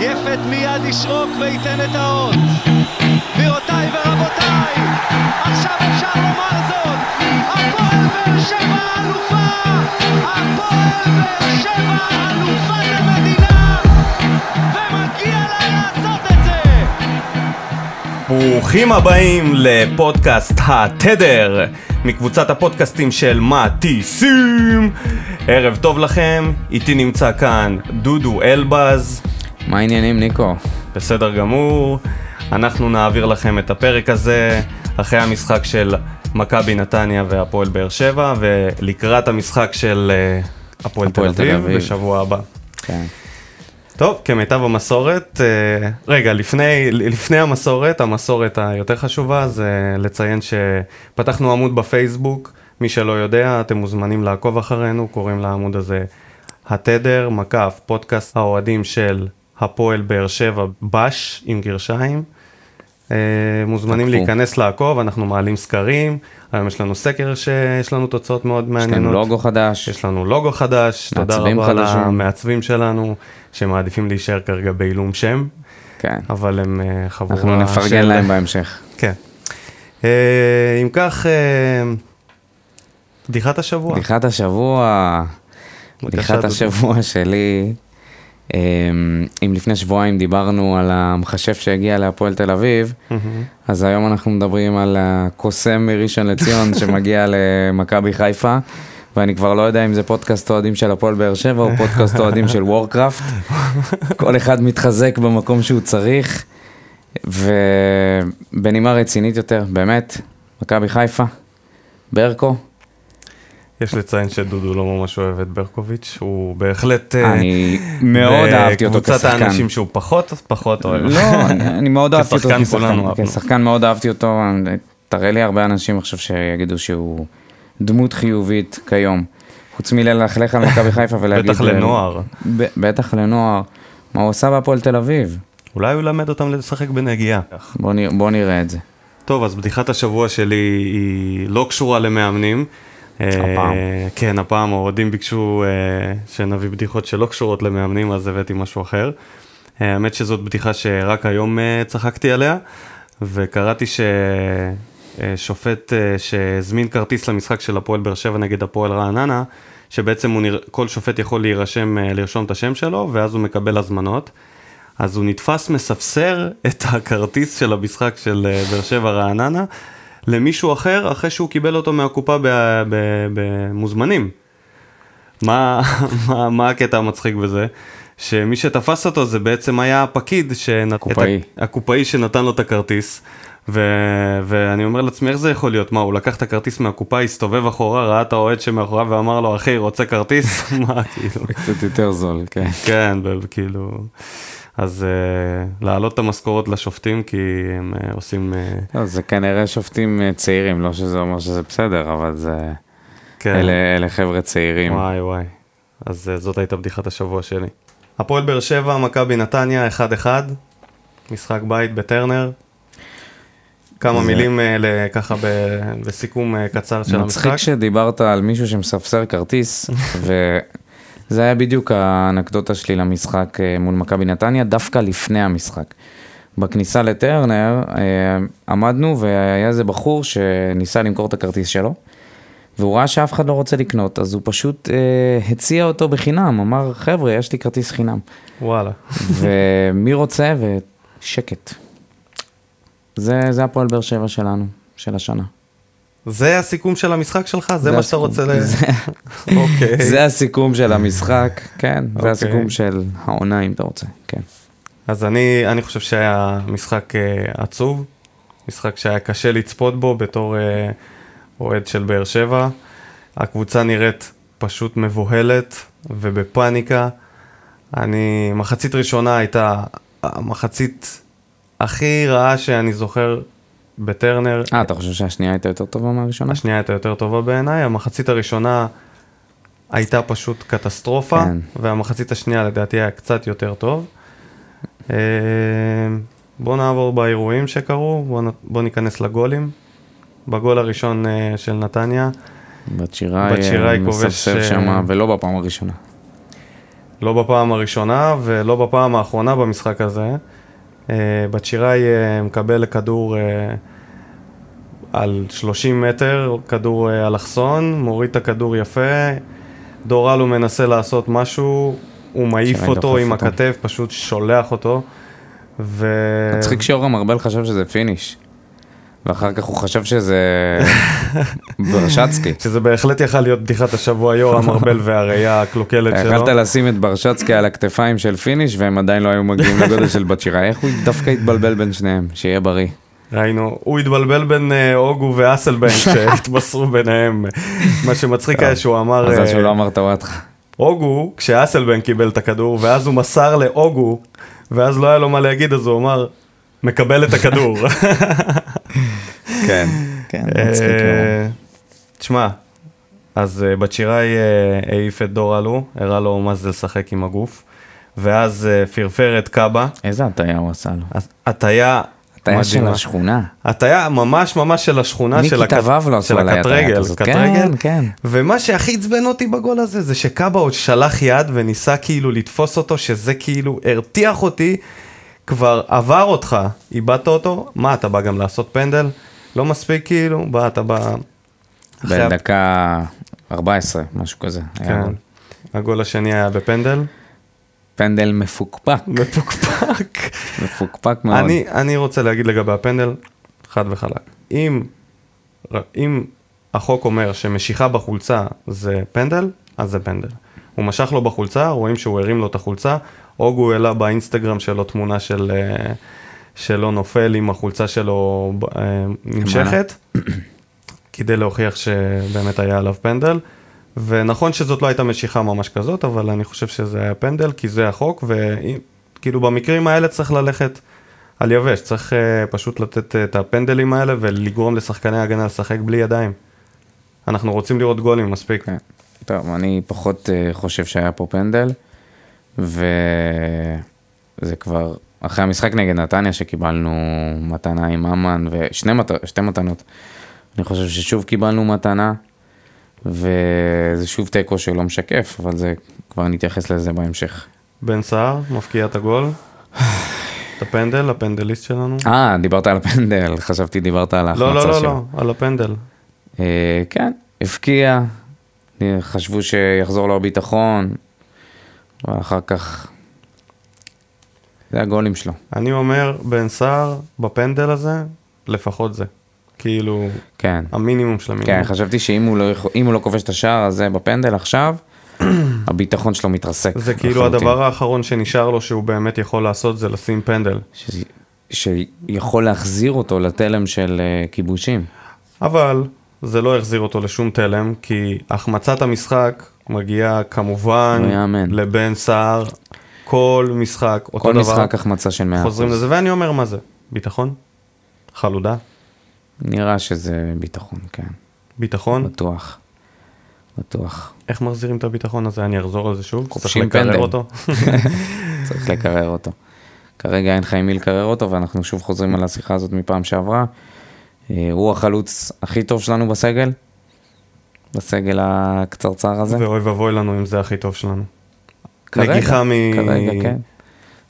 יפת מיד ישרוק וייתן את האות. גבירותיי ורבותיי, עכשיו אפשר לומר זאת, הפועל באר שבע אלופה! הפועל באר שבע אלופת המדינה! ומגיע לה לעשות את זה! ברוכים הבאים לפודקאסט התדר מקבוצת הפודקאסטים של מטיסים ערב טוב לכם, איתי נמצא כאן דודו אלבז מה העניינים, ניקו? בסדר גמור אנחנו נעביר לכם את הפרק הזה אחרי המשחק של מכבי נתניה והפועל באר שבע ולקראת המשחק של אה, הפועל תל אביב. בשבוע הבא כן. טוב, כמיטב המסורת, אה, רגע, לפני, לפני המסורת, המסורת היותר חשובה זה לציין שפתחנו עמוד בפייסבוק, מי שלא יודע, אתם מוזמנים לעקוב אחרינו, קוראים לעמוד הזה התדר, מקף, פודקאסט האוהדים של הפועל באר שבע, בש עם גרשיים. אה, מוזמנים תקפו. להיכנס לעקוב, אנחנו מעלים סקרים, היום יש לנו סקר שיש לנו תוצאות מאוד יש מעניינות. לנו לוגו חדש. יש לנו לוגו חדש, תודה רבה חדשים. למעצבים שלנו, שמעדיפים להישאר כרגע בעילום שם, כן. אבל הם אה, חבורה אנחנו נפרגן של- להם בהמשך. כן. אה, אם כך, בדיחת השבוע. בדיחת השבוע, בדיחת. השבוע שלי, אם לפני שבועיים דיברנו על המכשף שהגיע להפועל תל אביב. אז היום אנחנו מדברים על הקוסם מראשון לציון שמגיע למכבי חיפה. ואני כבר לא יודע אם זה פודקאסט אוהדים של הפועל באר שבע או פודקאסט אוהדים של וורקראפט. כל אחד מתחזק במקום שהוא צריך. ובנימה רצינית יותר, באמת, מכבי חיפה, ברקו, יש לציין שדודו לא ממש אוהב את ברקוביץ', הוא בהחלט... אה, אני מאוד אהבתי אותו כשחקן. האנשים שהוא פחות, פחות אוהב. לא, אני, מאוד אהבתי אותו כשחקן כשחקן, מאוד אהבתי אותו, תראה לי הרבה אנשים עכשיו שיגידו שהוא דמות חיובית כיום. חוץ מללכלך על מכבי חיפה ולהגיד... בטח לנוער. ב- בטח לנוער. מה הוא עשה בהפועל תל אביב? אולי הוא ילמד אותם לשחק בנגיעה. בוא נראה את זה. טוב, אז בדיחת השבוע שלי היא לא קשורה למאמנים. הפעם. אה, כן, הפעם האוהדים ביקשו אה, שנביא בדיחות שלא קשורות למאמנים, אז הבאתי משהו אחר. אה, האמת שזאת בדיחה שרק היום צחקתי עליה, וקראתי ששופט שהזמין כרטיס למשחק של הפועל באר שבע נגד הפועל רעננה, שבעצם נר... כל שופט יכול להירשם, לרשום את השם שלו, ואז הוא מקבל הזמנות. אז הוא נתפס מספסר את הכרטיס של המשחק של באר שבע רעננה למישהו אחר אחרי שהוא קיבל אותו מהקופה במוזמנים. מה, מה, מה הקטע המצחיק בזה? שמי שתפס אותו זה בעצם היה הפקיד, שנת... הקופאי. הקופאי שנתן לו את הכרטיס. ו... ואני אומר לעצמי, איך זה יכול להיות? מה, הוא לקח את הכרטיס מהקופה, הסתובב אחורה, ראה את האוהד שמאחוריו ואמר לו, אחי, רוצה כרטיס? מה, כאילו... קצת יותר זול, כן. כן, כאילו... אז uh, להעלות את המשכורות לשופטים, כי הם uh, עושים... Uh, לא, זה כנראה שופטים אה, צעירים, לא שזה אומר שזה בסדר, אבל זה... כן, אלה, אלה חבר'ה צעירים. וואי וואי. אז uh, זאת הייתה בדיחת השבוע שלי. הפועל באר שבע, מכבי נתניה, 1-1. משחק בית בטרנר. כמה זה- מילים uh, ל- ככה ב- בסיכום uh, קצר של מצחיק המשחק. שדיברת על מישהו שמספסר כרטיס, וזה היה בדיוק האנקדוטה שלי למשחק אה, מול מכבי נתניה, דווקא לפני המשחק. בכניסה לטרנר אה, עמדנו והיה איזה בחור שניסה למכור את הכרטיס שלו, והוא ראה שאף אחד לא רוצה לקנות, אז הוא פשוט אה, הציע אותו בחינם, אמר, חבר'ה, יש לי כרטיס חינם. וואלה. ומי רוצה? ושקט. זה, זה הפועל באר שבע שלנו, של השנה. זה הסיכום של המשחק שלך? זה זה מה שאתה. רוצה ל... זה- אוקיי. זה הסיכום של המשחק, כן, אוקיי. זה הסיכום של העונה אם אתה רוצה, כן. אז אני, אני חושב שהיה משחק uh, עצוב, משחק שהיה קשה לצפות בו בתור uh, אוהד של באר שבע. הקבוצה נראית פשוט מבוהלת ובפאניקה. אני, מחצית ראשונה הייתה המחצית הכי רעה שאני זוכר בטרנר. אה, אתה חושב שהשנייה הייתה יותר טובה מהראשונה? השנייה הייתה יותר טובה בעיניי, המחצית הראשונה הייתה פשוט קטסטרופה, כן. והמחצית השנייה לדעתי היה קצת יותר טוב. אה, בואו נעבור באירועים שקרו, בואו ניכנס לגולים. בגול הראשון אה, של נתניה, בת שיראי בת שיראי אה, כובש, מספסף שם, ולא בפעם הראשונה. לא בפעם הראשונה ולא בפעם האחרונה במשחק הזה. אה, בת שיראי אה, מקבל כדור אה, על 30 מטר, כדור אלכסון, מוריד את הכדור יפה, דורלו מנסה לעשות משהו, הוא מעיף אותו עם אותו. הכתף, פשוט שולח אותו. ו... מצחיק שיורם ארבל חשב שזה פיניש. ואחר כך הוא חשב שזה ברשצקי. שזה בהחלט יכל להיות בדיחת השבוע, יורם ארבל והראייה הקלוקלת שלו. יכלת לשים את ברשצקי על הכתפיים של פיניש והם עדיין לא היו מגיעים לגודל של בת שיראי. איך הוא דווקא התבלבל בין שניהם? שיהיה בריא. ראינו, הוא התבלבל בין אה, אוגו ואסלבנק שהתמסרו ביניהם. מה שמצחיק היה שהוא אמר, מזל אה, שהוא לא אמר טוואטחה. אוגו, כשאסלבנק קיבל את הכדור, ואז הוא מסר לאוגו, ואז לא היה לו מה להגיד, אז הוא אמר, מקבל את הכדור. כן, כן, מצחיק. אה, תשמע, אז אה, בת שיראי אה, העיף את דורלו, הראה לו מה זה לשחק עם הגוף, ואז פרפר את קאבה, איזה הטעיה הוא עשה לו. הטיה הטעיה של. השכונה. הטיה ממש ממש של השכונה, של הקטרגל. כן, כן. ומה שהכי עצבן אותי בגול הזה, זה שקאבה עוד שלח יד וניסה כאילו לתפוס אותו, שזה כאילו הרתיח אותי, כבר עבר אותך, איבדת אותו, מה, אתה בא גם לעשות פנדל? לא מספיק כאילו, בא, אתה בא... בדקה 14, משהו כזה. כן. גול. הגול השני היה בפנדל, פנדל מפוקפק, מפוקפק. מפוקפק מאוד. אני, אני רוצה להגיד לגבי הפנדל, חד וחלק. אם, אם החוק אומר שמשיכה בחולצה זה פנדל, אז זה פנדל. הוא משך לו בחולצה, רואים שהוא הרים לו את החולצה, אוגו העלה באינסטגרם שלו תמונה של, אה, שלו נופל עם החולצה שלו אה, נמשכת, כדי להוכיח שבאמת היה עליו פנדל. ונכון שזאת לא הייתה משיכה ממש כזאת, אבל אני חושב שזה היה פנדל, כי זה החוק, וכאילו במקרים האלה צריך ללכת על יבש, צריך uh, פשוט לתת uh, את הפנדלים האלה ולגרום לשחקני ההגנה לשחק בלי ידיים. אנחנו רוצים לראות גולים מספיק. כן. טוב, אני פחות אה, חושב שהיה פה פנדל, וזה כבר אחרי המשחק נגד נתניה שקיבלנו מתנה עם אמן ושני מת... מתנות. אני חושב ששוב קיבלנו מתנה, וזה שוב תיקו שלא משקף, אבל זה, כבר נתייחס לזה בהמשך. בן סער מפקיע את הגול, את הפנדל, הפנדליסט שלנו. אה, דיברת על הפנדל, חשבתי דיברת על ההחמצה לא, שלו. לא, לא, לא, על הפנדל. אה, כן, הבקיע, אה, חשבו שיחזור לו הביטחון, ואחר כך... זה הגולים שלו. אני אומר, בן סער, בפנדל הזה, לפחות זה. כאילו, כן. המינימום של המינימום. כן, חשבתי שאם הוא לא, הוא לא כובש את השער הזה בפנדל עכשיו, הביטחון שלו מתרסק. זה כאילו לחלוטין. הדבר האחרון שנשאר לו שהוא באמת יכול לעשות זה לשים פנדל. ש... שיכול להחזיר אותו לתלם של אה, כיבושים. אבל זה לא החזיר אותו לשום תלם, כי החמצת המשחק מגיעה כמובן. לבן סער, כל משחק, אותו כל דבר, משחק החמצה של 100%. חוזרים לזה, ואני אומר מה זה, ביטחון? חלודה? נראה שזה ביטחון, כן. ביטחון? בטוח. בטוח. איך מחזירים את הביטחון הזה? אני אחזור על זה שוב? צריך לקרר פנדל. אותו? צריך לקרר אותו. כרגע אין לך עם מי לקרר אותו, ואנחנו שוב חוזרים על השיחה הזאת מפעם שעברה. אה, הוא החלוץ הכי טוב שלנו בסגל, בסגל הקצרצר הזה. ואוי ואבוי לנו אם זה הכי טוב שלנו. כרגע, נגיחה כרגע, כן.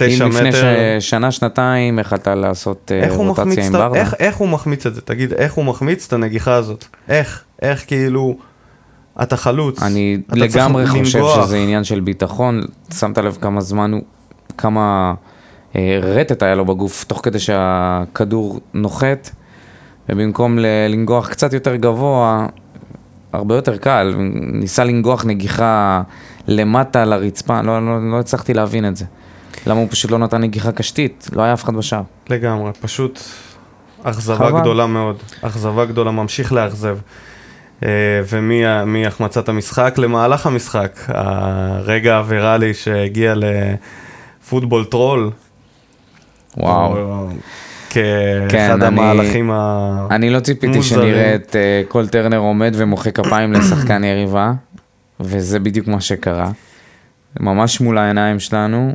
מתשע אם לפני מטר. ש... שנה, שנתיים, יכלת לעשות אה, רוטציה עם. ברדה. איך, איך הוא מחמיץ את זה? תגיד, איך הוא מחמיץ את הנגיחה הזאת? איך? איך כאילו... אתה חלוץ. אני אתה לגמרי חושב לנגוח. שזה עניין של ביטחון. שמת לב כמה זמן הוא, כמה אה, רטט היה לו בגוף, תוך כדי שהכדור נוחת, ובמקום לנגוח קצת יותר גבוה, הרבה יותר קל, ניסה לנגוח נגיחה למטה לרצפה, לא, לא, לא הצלחתי להבין את זה. למה הוא פשוט לא נתן נגיחה קשתית? לא היה אף אחד בשער. לגמרי, פשוט אכזבה. גדולה מאוד. אכזבה גדולה, ממשיך לאכזב. אה, ומהחמצת המשחק למהלך המשחק, הרגע הוויראלי שהגיע ל Football Troll. וואו. כאחד כן, המהלכים ה... אני לא ציפיתי. שנראה את אה, קול טרנר עומד ומוחא כפיים לשחקן יריבה, וזה בדיוק מה שקרה. ממש מול העיניים שלנו.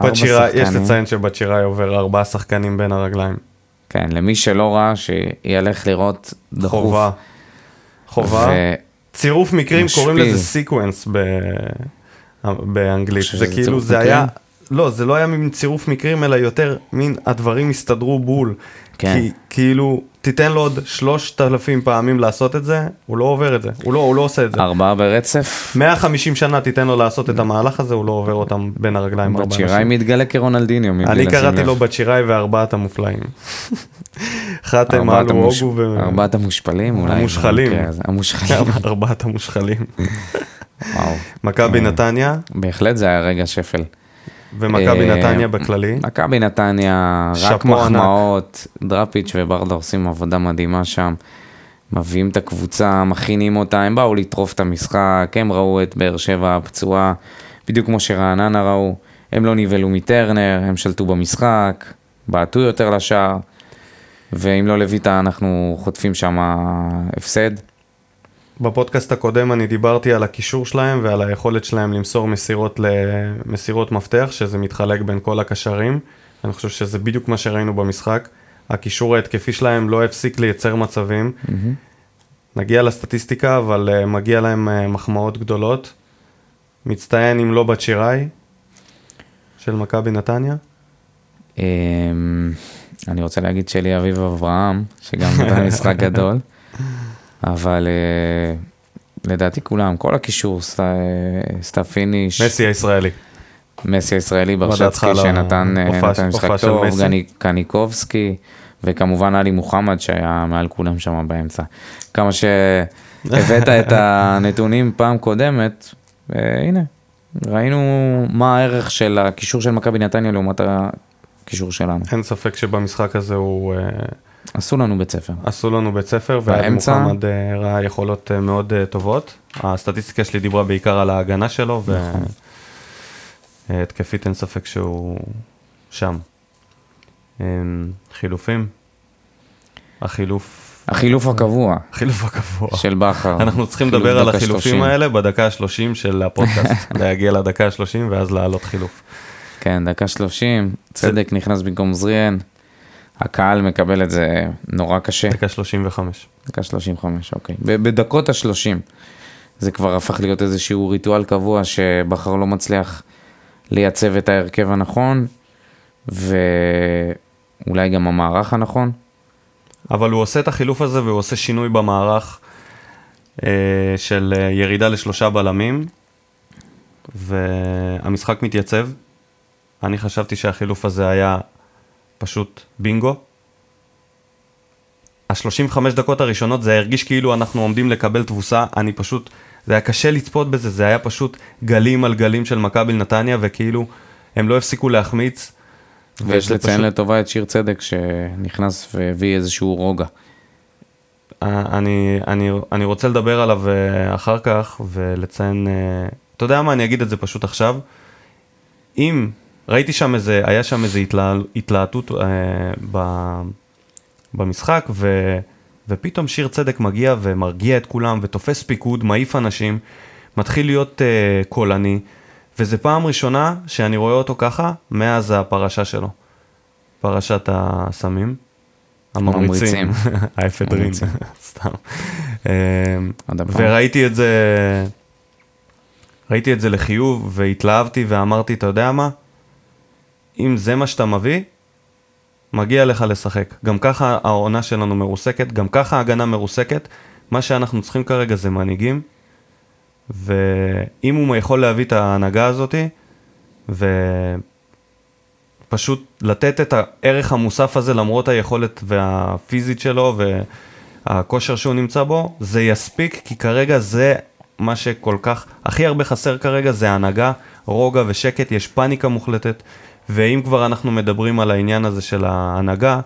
ארבע שירה, יש שחקנים. לציין שבת שיראי עובר ארבעה שחקנים בין הרגליים. כן, למי שלא ראה, שילך לראות דחוף. חובה. חובה. ו- צירוף מקרים, משפיל. קוראים לזה sequence. ב... באנגלית. זה כאילו, זה מקרים? היה, לא, זה לא היה מין צירוף מקרים, אלא יותר מין הדברים הסתדרו בול. כן. כי כאילו, תיתן לו עוד שלושת אלפים פעמים לעשות את זה, הוא לא עובר את זה, הוא לא, הוא לא עושה את זה. ארבעה ברצף. 150 שנה תיתן לו לעשות את המהלך הזה, הוא לא עובר אותם בין הרגליים אנשים. מתגלה כרונלדיניו. אני קראתי. לו בת שיראי וארבעת המופלאים. חתם, המוש- הוגו ו... ארבעת המושפלים אולי. המושחלים. המושחלים. ארבעת המושחלים. וואו. מכבי אה. נתניה בהחלט זה היה רגע שפל. ומכבי אה, נתניה בכללי. מכבי נתניה, רק ענק. מחמאות, דראפיץ' וברדה עושים עבודה מדהימה שם. מביאים את הקבוצה, מכינים אותה, הם באו לטרוף את המשחק, הם ראו את באר שבע הפצועה, בדיוק כמו שרעננה ראו. הם לא נבהלו מטרנר, הם שלטו במשחק, בעטו יותר לשער, ואם לא לויטה אנחנו חוטפים שם הפסד. בפודקאסט הקודם אני דיברתי על הקישור שלהם ועל היכולת שלהם למסור מסירות למסירות מפתח, שזה מתחלק בין כל הקשרים. אני חושב שזה בדיוק מה שראינו במשחק. הקישור ההתקפי שלהם לא הפסיק לייצר מצבים. נגיע לסטטיסטיקה, אבל uh, מגיע להם uh, מחמאות גדולות. מצטיין אם לא בת שיראי של מכבי נתניה. אמ, אני רוצה להגיד שלי אביב אברהם, שגם נתן משחק גדול, אבל אה, לדעתי כולם, כל הקישור, סט- אה, סתיו פיניש, מסי הישראלי. מסי הישראלי ברשצקי שנתן אה, משחק טוב, קניקובסקי, וכמובן עלי מוחמד שהיה מעל כולם שם באמצע. כמה שהבאת את הנתונים פעם קודמת, והנה, ראינו מה הערך של הקישור של מכבי נתניה לעומת הקישור שלנו. אין ספק שבמשחק הזה הוא... עשו לנו בית ספר. עשו לנו בית ספר, באמצע? מוחמד אה, ראה יכולות אה, מאוד אה, טובות. הסטטיסטיקה שלי דיברה בעיקר על ההגנה שלו, נכון. והתקפית אין ספק שהוא שם. אה, חילופים? החילוף, החילוף הקבוע החילוף הקבוע. של בכר. אנחנו צריכים לדבר על החילופים 30. האלה בדקה ה-30 של הפודקאסט, להגיע לדקה ה-30 ואז לעלות חילוף. כן, דקה 30, צדק נכנס במקום זריאן. הקהל מקבל את זה נורא קשה. דקה 35. דקה 35, אוקיי. בדקות ה-30. זה כבר הפך להיות איזשהו ריטואל קבוע שבכר לא מצליח לייצב את ההרכב הנכון, ואולי גם המערך הנכון. אבל הוא עושה את החילוף הזה והוא עושה שינוי במערך אה, של אה, ירידה לשלושה בלמים, והמשחק מתייצב. אני חשבתי שהחילוף הזה היה פשוט בינגו. ה-35 דקות הראשונות זה הרגיש כאילו אנחנו עומדים לקבל תבוסה, אני פשוט, זה היה קשה לצפות בזה, זה היה פשוט גלים על גלים של מכבי נתניה, וכאילו הם לא הפסיקו להחמיץ. ויש לציין פשוט- לטובה את שיר צדק שנכנס והביא איזשהו רוגע. אה, אני, אני, אני רוצה לדבר עליו אה, אחר כך ולציין, אה, אתה יודע מה, אני אגיד את זה פשוט עכשיו. אם ראיתי שם איזה, היה שם איזה התלה, התלהטות אה, ב, במשחק, ו, ופתאום שיר צדק מגיע ומרגיע את כולם ותופס פיקוד, מעיף אנשים, מתחיל להיות אה, קולני, וזה פעם ראשונה שאני רואה אותו ככה מאז הפרשה שלו, פרשת הסמים. הממריצים. האפדרין. סתם. אמ. וראיתי את זה, ראיתי את זה לחיוב והתלהבתי ואמרתי, אתה יודע מה? אם זה מה שאתה מביא, מגיע לך לשחק. גם ככה העונה שלנו מרוסקת, גם ככה ההגנה מרוסקת. מה שאנחנו צריכים כרגע זה מנהיגים, ואם הוא יכול להביא את ההנהגה הזאתי, ופשוט לתת את הערך המוסף הזה למרות היכולת והפיזית שלו והכושר שהוא נמצא בו, זה יספיק, כי כרגע זה מה שכל כך, הכי הרבה חסר כרגע זה הנהגה, רוגע ושקט, יש פאניקה מוחלטת, ואם כבר אנחנו מדברים על העניין הזה של ההנהגה,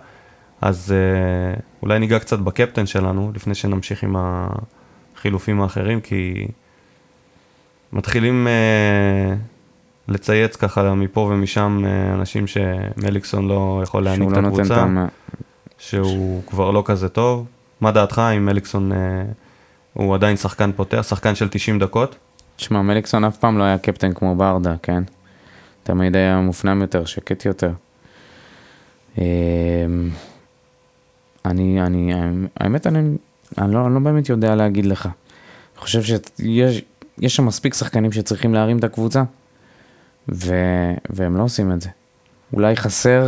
אז אה, אולי ניגע קצת בקפטן שלנו, לפני שנמשיך עם החילופים האחרים, כי מתחילים אה, לצייץ ככה מפה ומשם אה, אנשים שמליקסון לא יכול להעניק שהוא את לא הקבוצה, המ... שהוא כבר לא כזה טוב. מה דעתך אם מליקסון אה, הוא עדיין שחקן פותח, שחקן של 90 דקות? שמע, מליקסון אף פעם לא היה קפטן כמו ברדה, כן? תמיד היה מופנם יותר, שקט יותר. אמ, אני, אני, האמת, אני, אני, לא, אני לא באמת יודע להגיד לך. אני חושב שיש יש שם מספיק שחקנים שצריכים להרים את הקבוצה, ו, והם לא עושים את זה. אולי חסר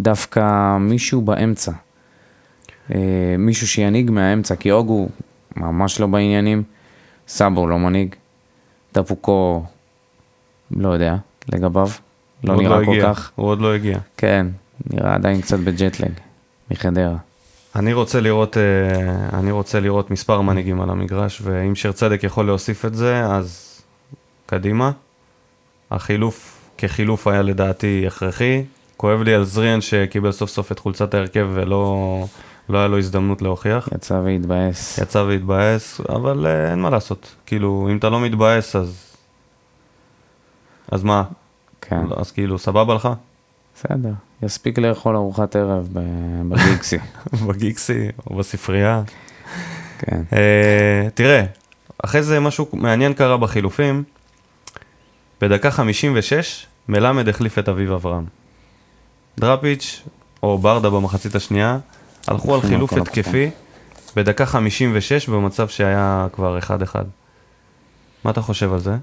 דווקא מישהו באמצע. אה, מישהו שינהיג מהאמצע, כי אוגו ממש לא בעניינים, סאבו לא מנהיג, דפוקו, לא יודע, לגביו, לא נראה כל הגיע, כך. הוא עוד לא הגיע. כן, נראה עדיין קצת בג'טלג, מחדרה. אני רוצה לראות, אה, אני רוצה לראות מספר מנהיגים על המגרש, ואם שיר צדק יכול להוסיף את זה, אז קדימה. החילוף כחילוף היה לדעתי הכרחי. כואב לי על זריאן שקיבל סוף סוף את חולצת ההרכב ולא לא היה לו הזדמנות להוכיח. יצא והתבאס. יצא והתבאס, אבל אה, אין מה לעשות. כאילו, אם אתה לא מתבאס, אז... אז מה? כן, לא, אז כאילו, סבבה לך? בסדר. יספיק לאכול ארוחת ערב בגיקסי. בגיקסי או בספרייה. כן. אה, תראה, אחרי זה משהו מעניין קרה בחילופים. בדקה 56, מלמד החליף את אביב אברהם. דראפיץ' או ברדה במחצית השנייה, הלכו על חילוף התקפי בדקה 56 במצב שהיה כבר 1-1. מה אתה חושב על זה?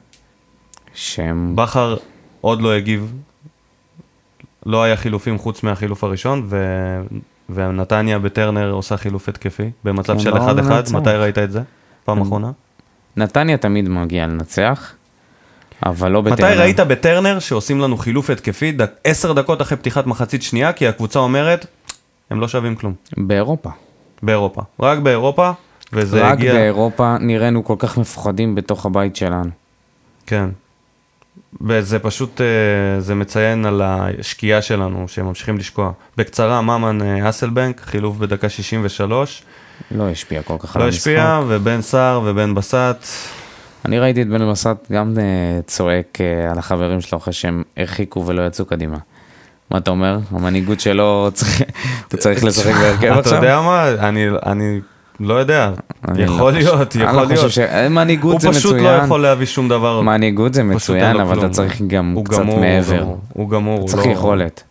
שהם... בכר עוד לא הגיב, לא היה חילופים חוץ מהחילוף הראשון, ו... ונתניה בטרנר עושה חילוף התקפי במצב כן, של באו 1-1, לנצח. מתי ראית את זה? פעם. אחרונה? נתניה תמיד מגיע לנצח, אבל לא מתי בטרנר. ראית בטרנר שעושים לנו חילוף התקפי דק, 10 דקות אחרי פתיחת מחצית שנייה, כי הקבוצה אומרת, הם לא שווים כלום. באירופה. באירופה. רק באירופה, וזה רק הגיע... באירופה נראינו כל כך מפוחדים בתוך הבית שלנו. כן. וזה פשוט, אה, זה מציין על השקיעה שלנו, שהם ממשיכים לשקוע. בקצרה, ממן אה, אסלבנק, חילוף בדקה 63, לא השפיע כל כך על לא המשחק. השפיע, ובן סער ובן בסט, אני ראיתי את בן בסט גם אה, צועק על החברים שלו אחרי שהם הרחיקו ולא יצאו קדימה. מה אתה אומר? המנהיגות שלו, הוא צריך לשחק בהרכב אתה עכשיו? יודע מה? אני, אני לא יודע, אני לא יכול להיות, אני יכול לא להיות. חושב ש- מנהיגות הוא זה פשוט לא מצוין. יכול להביא שום דבר. מנהיגות זה מצוין, אבל אתה. צריך גם הוא קצת הוא מעבר. הוא גמור, הוא צריך לא- יכולת.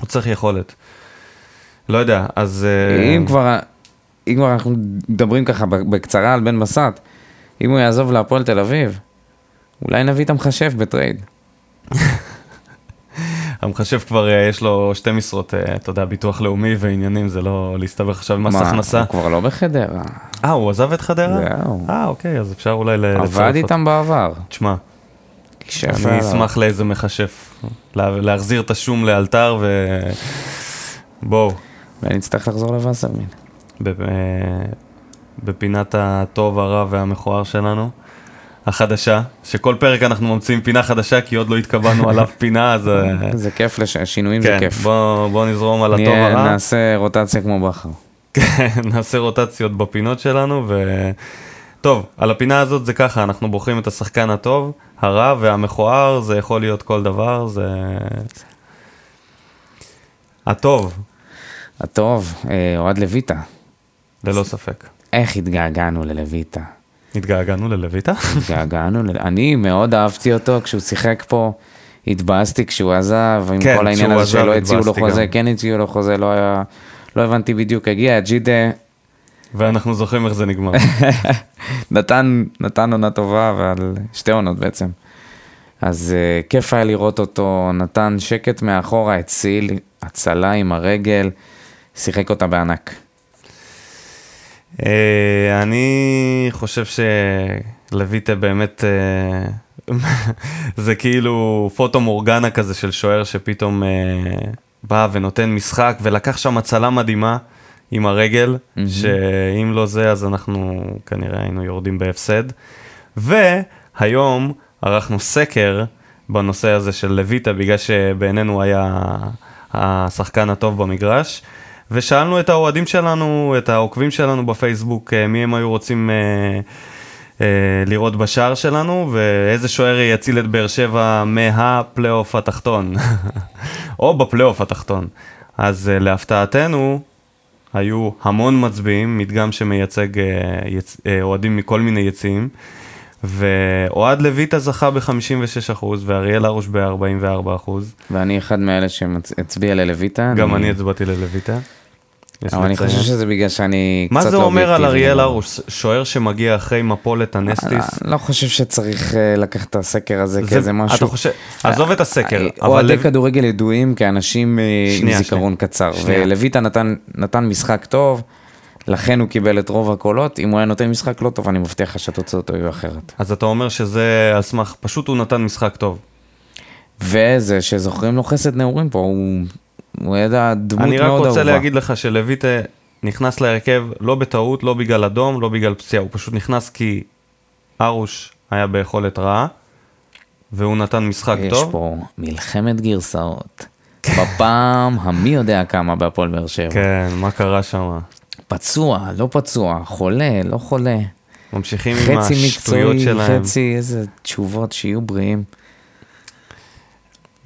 הוא צריך יכולת. לא יודע, אז... אה, אם כבר, אם כבר אנחנו מדברים ככה בקצרה על בן בסט, אם הוא יעזוב להפועל תל אביב, אולי נביא את המחשב ב trade. המחשב כבר אה, יש לו שתי משרות, אה, אתה יודע, ביטוח לאומי ועניינים, זה לא להסתבך עכשיו עם מס הכנסה. הוא כבר לא בחדרה. אה, הוא עזב את חדרה? זהו. אה, אוקיי, אז אפשר אולי לצרף עבד אותו. איתם בעבר. תשמע, אני לו. אשמח לאיזה מכשף. לה- להחזיר את השום לאלתר ו... בואו, ואני אצטרך לחזור לווסרמין. אה, בפינת הטוב, הרע והמכוער שלנו. החדשה, שכל פרק אנחנו ממציאים פינה חדשה כי עוד לא התקבלנו על אף פינה, אז אה, זה כיף. שינויים זה כן, כיף. בוא נזרום על הטוב הרע. נעשה רוטציה כמו בכר. כן, נעשה רוטציות בפינות שלנו, ו... טוב, על הפינה הזאת זה ככה, אנחנו בוחרים את השחקן הטוב, הרע והמכוער, זה יכול להיות כל דבר, זה... הטוב, הטוב, אה, אוהד לויטה. ללא ספק. איך התגעגענו ללויטה. התגעגענו ללויטה? התגעגענו, אני מאוד אהבתי אותו כשהוא שיחק פה, התבאסתי כשהוא עזב, עם כן, כל העניין הזה שלא הציעו לו חוזה. כן הציעו לו חוזה, לא היה, לא הבנתי בדיוק, הגיע ג'ידה, ואנחנו זוכרים איך זה נגמר. נתן, נתן עונה טובה, ועל שתי עונות בעצם. אז uh, כיף היה לראות אותו, נתן שקט מאחורה, הציל, הצלה עם הרגל, שיחק אותה בענק. אה, אני חושב שלויטה באמת, אה, זה כאילו פוטו מורגנה כזה של שוער שפתאום אה, בא ונותן משחק ולקח שם הצלה מדהימה עם הרגל. שאם לא זה אז אנחנו כנראה היינו יורדים בהפסד. והיום ערכנו סקר בנושא הזה של לויטה בגלל שבעינינו היה השחקן הטוב במגרש. ושאלנו את האוהדים שלנו, את העוקבים שלנו בפייסבוק, אה, מי הם היו רוצים אה, אה, לראות בשער שלנו, ואיזה שוער יציל את באר שבע מהפלייאוף התחתון, או בפלייאוף התחתון. אז אה, להפתעתנו, היו המון מצביעים, מדגם שמייצג אה, יצ... אה, אוהדים מכל מיני יציאים, ואוהד לויטה זכה ב-56% ואריאל הרוש ב-44%. ואני אחד מאלה שהצביע ללויטה. גם אני הצבעתי ללויטה. אבל אני. חושב שזה בגלל שאני מה קצת זה לא אומר על אובייקטיבי אריאל. הרוש, שוער שמגיע אחרי מפולת הנסטיס? אני לא חושב שצריך אה, לקחת את הסקר הזה זה- כאיזה משהו. אתה חושב, עזוב את הסקר, אה, אוהדי כדורגל ידועים כאנשים אה, עם זיכרון קצר. ולויטה נתן, נתן משחק טוב, לכן הוא קיבל את רוב הקולות, אם הוא היה נותן משחק לא טוב, אני מבטיח לך שהתוצאות היו אחרת. אז אתה אומר שזה על סמך, פשוט הוא נתן משחק טוב. וזה שזוכרים לו חסד נעורים פה, הוא, הוא ידע דמות אני רק מאוד רוצה אהובה. להגיד לך שלויטה נכנס להרכב לא בטעות, לא בגלל אדום, לא בגלל פציעה, הוא פשוט נכנס כי ארוש היה ביכולת רעה, והוא נתן משחק יש טוב. פה מלחמת גרסאות. בפעם המי יודע כמה בהפועל באר שבע. כן, מה קרה שם? פצוע, לא פצוע, חולה, לא חולה. ממשיכים עם חצי השטויות מקצועי, שלהם. חצי איזה תשובות שיהיו בריאים.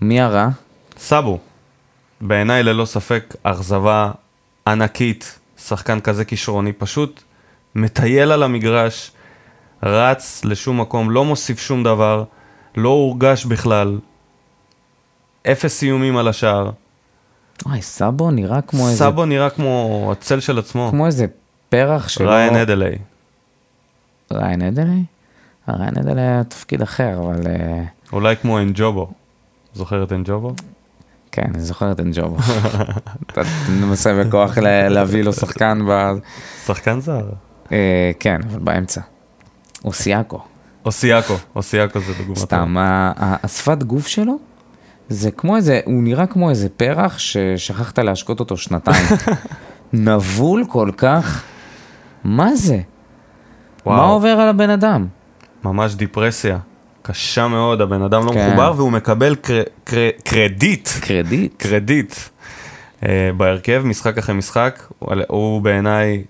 מי הרע? סאבו, בעיניי ללא ספק אכזבה ענקית, שחקן כזה כישרוני, פשוט מטייל על המגרש, רץ לשום מקום, לא מוסיף שום דבר, לא הורגש בכלל, אפס איומים על השער. וואי, סאבו נראה כמו איזה, סאבו נראה כמו הצל של עצמו, כמו איזה פרח שלא... ריין אדלי. ריין אדלי? ריין אדלי היה תפקיד אחר, אבל... אה, אולי כמו אנג'ובו. זוכר את אנג'ובו? כן, אני זוכר את אנג'ובו. אתה מנסה בכוח להביא לו שחקן ב... שחקן זר. אה, כן, אבל באמצע. אוסיאקו. אוסיאקו, אוסיאקו זה דוגמא. סתם, השפת גוף שלו, זה כמו איזה, הוא נראה כמו איזה פרח ששכחת להשקות אותו שנתיים. נבול כל כך, מה זה? וואו. מה עובר על הבן אדם? ממש דיפרסיה. קשה מאוד, הבן אדם לא כן. מחובר והוא מקבל קר, קר, קרדיט, קרדיט. קרדיט uh, בהרכב, משחק אחרי משחק, הוא, הוא בעיניי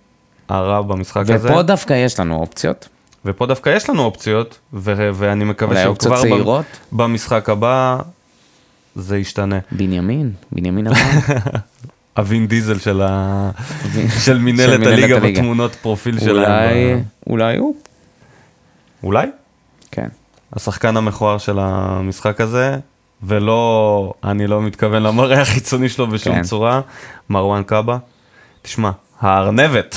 הרע במשחק הזה. ופה דווקא יש לנו אופציות. ופה דווקא יש לנו אופציות, ו- ואני מקווה שכבר צעירות? במשחק הבא זה ישתנה. בנימין, בנימין הרן. הווין דיזל של, ה... של מנהלת הליגה. בתמונות פרופיל שלהם. אולי. אולי הוא. אולי? כן. השחקן המכוער של המשחק הזה, ולא, אני לא מתכוון למראה החיצוני שלו בשום כן. צורה, מרואן קאבה. תשמע, הארנבת,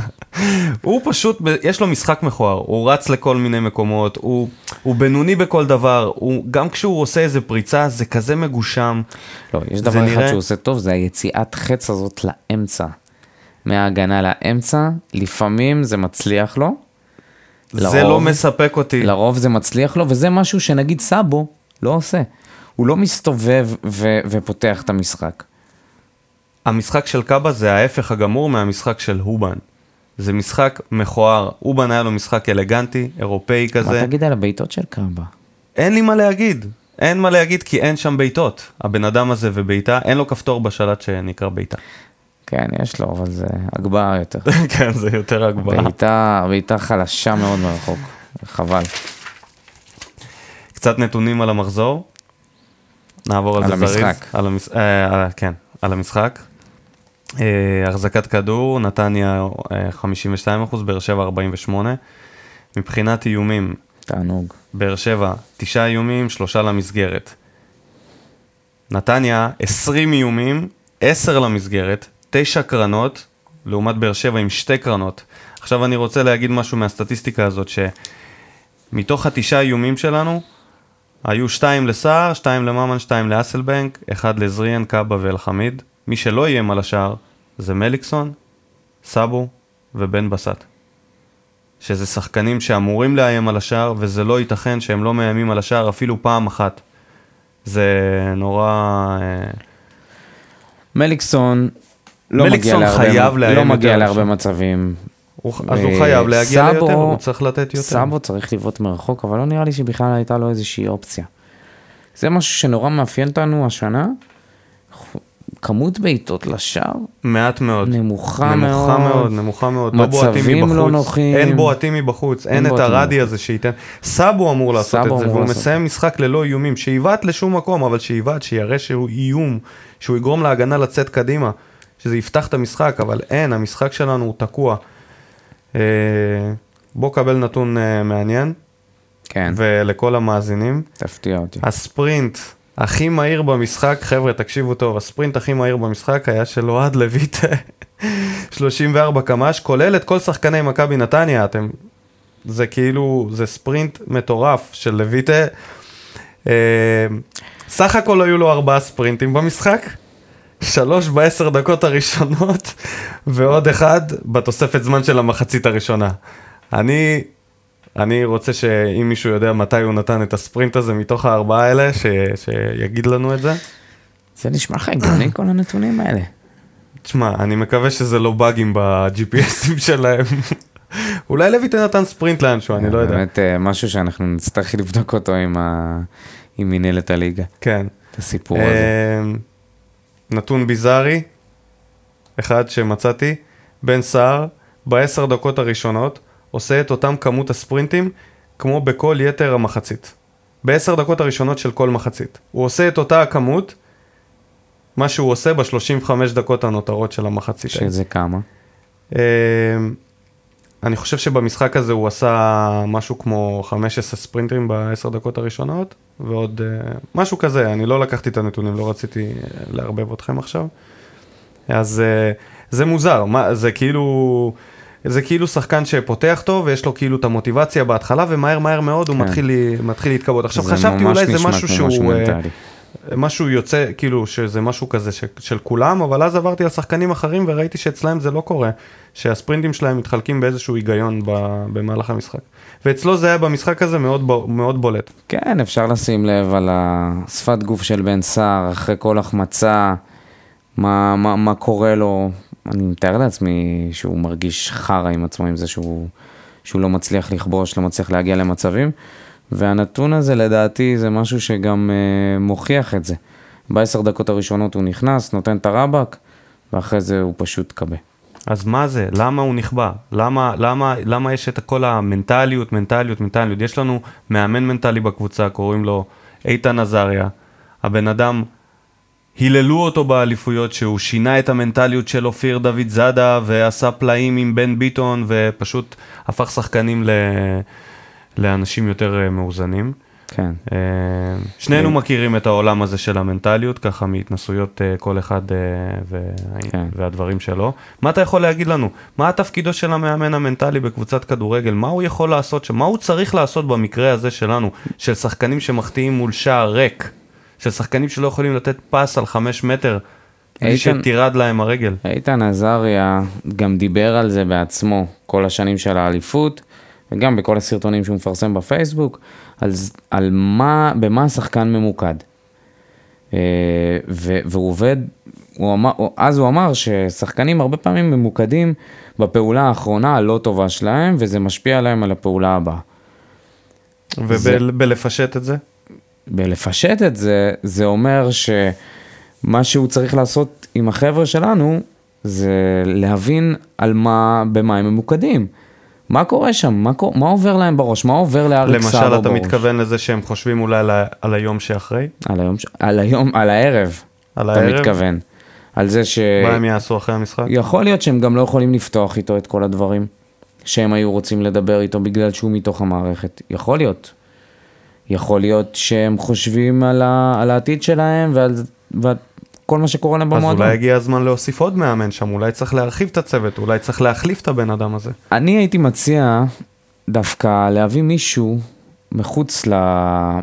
הוא פשוט, יש לו משחק מכוער, הוא רץ לכל מיני מקומות, הוא, הוא בינוני בכל דבר, הוא, גם כשהוא עושה איזה פריצה, זה כזה מגושם. לא, יש דבר אחד נראה- שהוא עושה טוב, זה היציאת חץ הזאת לאמצע. מההגנה לאמצע, לפעמים זה מצליח לו, זה לרוב- לא מספק אותי. לרוב זה מצליח לו, וזה משהו שנגיד סאבו לא עושה. הוא לא מסתובב ו- ופותח את המשחק. המשחק של קאבה זה ההפך הגמור מהמשחק של הובן. זה משחק מכוער. אובן היה לו משחק אלגנטי, אירופאי מה כזה. תגיד על הבעיטות של קאבה? אין לי מה להגיד. אין מה להגיד כי אין שם בעיטות. הבן אדם הזה ובעיטה, אין לו כפתור בשלט שנקרא בעיטה. כן, יש לו, אבל זה הגבהה יותר. כן, זה יותר הגבהה. בעיטה, בעיטה חלשה מאוד מרחוק, חבל. קצת נתונים על המחזור. נעבור על, על זה זריז. המשחק. על המש... אה, אה, כן, על המשחק. אה, החזקת כדור, נתניה אה, 52%, באר שבע 48. מבחינת איומים, תענוג. באר שבע, תשעה איומים, שלושה למסגרת. נתניה, 20 איומים, 10 למסגרת, 9 קרנות, לעומת באר שבע עם שתי קרנות. עכשיו אני רוצה להגיד משהו מהסטטיסטיקה הזאת, שמתוך התשעה איומים שלנו, היו שתיים לסער, שתיים לממן, שתיים לאסלבנק, אחד לזריאן, קאבה ואלחמיד. מי שלא איים על השער זה מליקסון, סאבו ובן בסט. שזה שחקנים שאמורים לאיים על השער, וזה לא ייתכן שהם לא מאיימים על השער אפילו פעם אחת. זה נורא... אה, מליקסון לא מגיע להרבה, חייב לא מגיע להרבה. מצבים. הוא, אז הוא אה, חייב להגיע סאבו- ליותר, הוא צריך לתת יותר. סאבו צריך לבעוט מרחוק, אבל לא נראה לי שבכלל הייתה לו איזושהי אופציה. זה משהו שנורא מאפיין אותנו השנה. כמות בעיטות לשער מעט מאוד. נמוכה נמוכה מאוד. מאוד, נמוכה מאוד. לא בועטים מבחוץ. לא נוחים. אין בועטים מבחוץ, אין, אין את הרדי הזה שייתן. סאבו אמור לעשות סאבו את זה, והוא לעשות. מסיים משחק ללא איומים. שיבעט לשום מקום, אבל שיבעט, שיראה שהוא איום, שהוא יגרום להגנה לצאת קדימה, שזה יפתח את המשחק, אבל אין, המשחק שלנו הוא תקוע. אה, בוא קבל נתון אה, מעניין, כן, ולכל המאזינים. תפתיע אותי. הספרינט הכי מהיר במשחק, חבר'ה, תקשיבו טוב, הספרינט הכי מהיר במשחק היה של אוהד לויטה. 34 קמ"ש, כולל את כל שחקני מכבי נתניה, אתם... זה כאילו, זה ספרינט מטורף של לויטה. אה, סך הכל היו לו ארבעה ספרינטים במשחק, שלוש בעשר דקות הראשונות, ועוד אחד בתוספת זמן של המחצית הראשונה. אני, אני רוצה שאם מישהו יודע מתי הוא נתן את הספרינט הזה מתוך הארבעה האלה, ש, שיגיד לנו את זה. זה נשמע לך הגיוני כל הנתונים האלה. תשמע, אני מקווה שזה לא באגים ב-GPSים שלהם. אולי לויטה נתן ספרינט לאנשהו, אני לא יודע. באמת אה, משהו שאנחנו נצטרך לבדוק אותו עם מנהלת הליגה, כן. את הסיפור הזה. אמ, נתון ביזארי, אחד שמצאתי, בן סער, בעשר דקות הראשונות, עושה את אותם כמות הספרינטים כמו בכל יתר המחצית. בעשר דקות הראשונות של כל מחצית. הוא עושה את אותה הכמות, מה שהוא עושה ב-35 דקות הנותרות של המחצית. שזה כמה? אני חושב שבמשחק הזה הוא עשה משהו כמו 15 ספרינטים בעשר דקות הראשונות, ועוד אה, משהו כזה, אני לא לקחתי את הנתונים, לא רציתי אה, לערבב אתכם עכשיו. אז אה, זה מוזר, מה, זה כאילו... זה כאילו שחקן שפותח טוב ויש לו כאילו את המוטיבציה בהתחלה ומהר מהר מאוד הוא כן. מתחיל, לי- מתחיל להתכבות. עכשיו חשבתי אולי זה משהו שהוא, מנטלי. משהו יוצא, כאילו שזה משהו כזה ש, של כולם, אבל אז עברתי על שחקנים אחרים וראיתי שאצלם זה לא קורה, שהספרינטים שלהם מתחלקים באיזשהו היגיון ב, במהלך המשחק. ואצלו זה היה במשחק הזה מאוד, מאוד בולט. כן, אפשר לשים לב על השפת גוף של בן סער, אחרי כל החמצה, מה, מה, מה קורה לו. אני מתאר לעצמי שהוא מרגיש חרא עם עצמו, עם זה שהוא, שהוא לא מצליח לכבוש, לא מצליח להגיע למצבים. והנתון הזה לדעתי זה משהו שגם אה, מוכיח את זה. בעשר דקות הראשונות הוא נכנס, נותן את הרבק, ואחרי זה הוא פשוט קבה. אז מה זה? למה הוא נכבה? למה, למה, למה יש את כל המנטליות, מנטליות, מנטליות? יש לנו מאמן מנטלי בקבוצה, קוראים לו איתן עזריה. הבן אדם, היללו אותו באליפויות שהוא שינה את המנטליות של אופיר דוד זאדה ועשה פלאים עם בן ביטון ופשוט הפך שחקנים ל... לאנשים יותר אה, מאוזנים. כן. אה, שנינו מכירים את העולם הזה של המנטליות, ככה מהתנסויות אה, כל אחד כן. והדברים שלו. מה אתה יכול להגיד לנו? מה התפקידו של המאמן המנטלי בקבוצת כדורגל? מה הוא יכול לעשות שם? מה הוא צריך לעשות במקרה הזה שלנו, של שחקנים שמחטיאים מול שער ריק? של שחקנים שלא יכולים לתת פס על חמש מטר, בלי שתירד להם הרגל. איתן עזריה גם דיבר על זה בעצמו כל השנים של האליפות, וגם בכל הסרטונים שהוא מפרסם בפייסבוק, על, על מה, במה השחקן ממוקד. אה, ו, והוא עובד, הוא אמר, אז הוא אמר ששחקנים הרבה פעמים ממוקדים בפעולה האחרונה הלא טובה שלהם, וזה משפיע עליהם על הפעולה הבאה. ובלפשט את זה? בלפשט את זה, זה אומר שמה שהוא צריך לעשות עם החבר'ה שלנו, זה להבין על מה, במה הם ממוקדים. מה קורה שם? מה, קור- מה עובר להם בראש? מה עובר לאריק סאבו למשל, בראש? אתה מתכוון לזה שהם חושבים אולי על, ה- על היום שאחרי? על היום, על היום, על הערב. על אתה הערב? מתכוון. על זה ש... מה הם יעשו אחרי המשחק? יכול להיות שהם גם לא יכולים לפתוח איתו את כל הדברים שהם היו רוצים לדבר איתו בגלל שהוא מתוך המערכת. יכול להיות. יכול להיות שהם חושבים על, ה... על העתיד שלהם ועל... ועל כל מה שקורה להם אז במועדון. אולי הגיע הזמן להוסיף עוד מאמן שם, אולי צריך להרחיב את הצוות, אולי צריך להחליף את הבן אדם הזה. אני הייתי מציע דווקא להביא מישהו מחוץ, ל...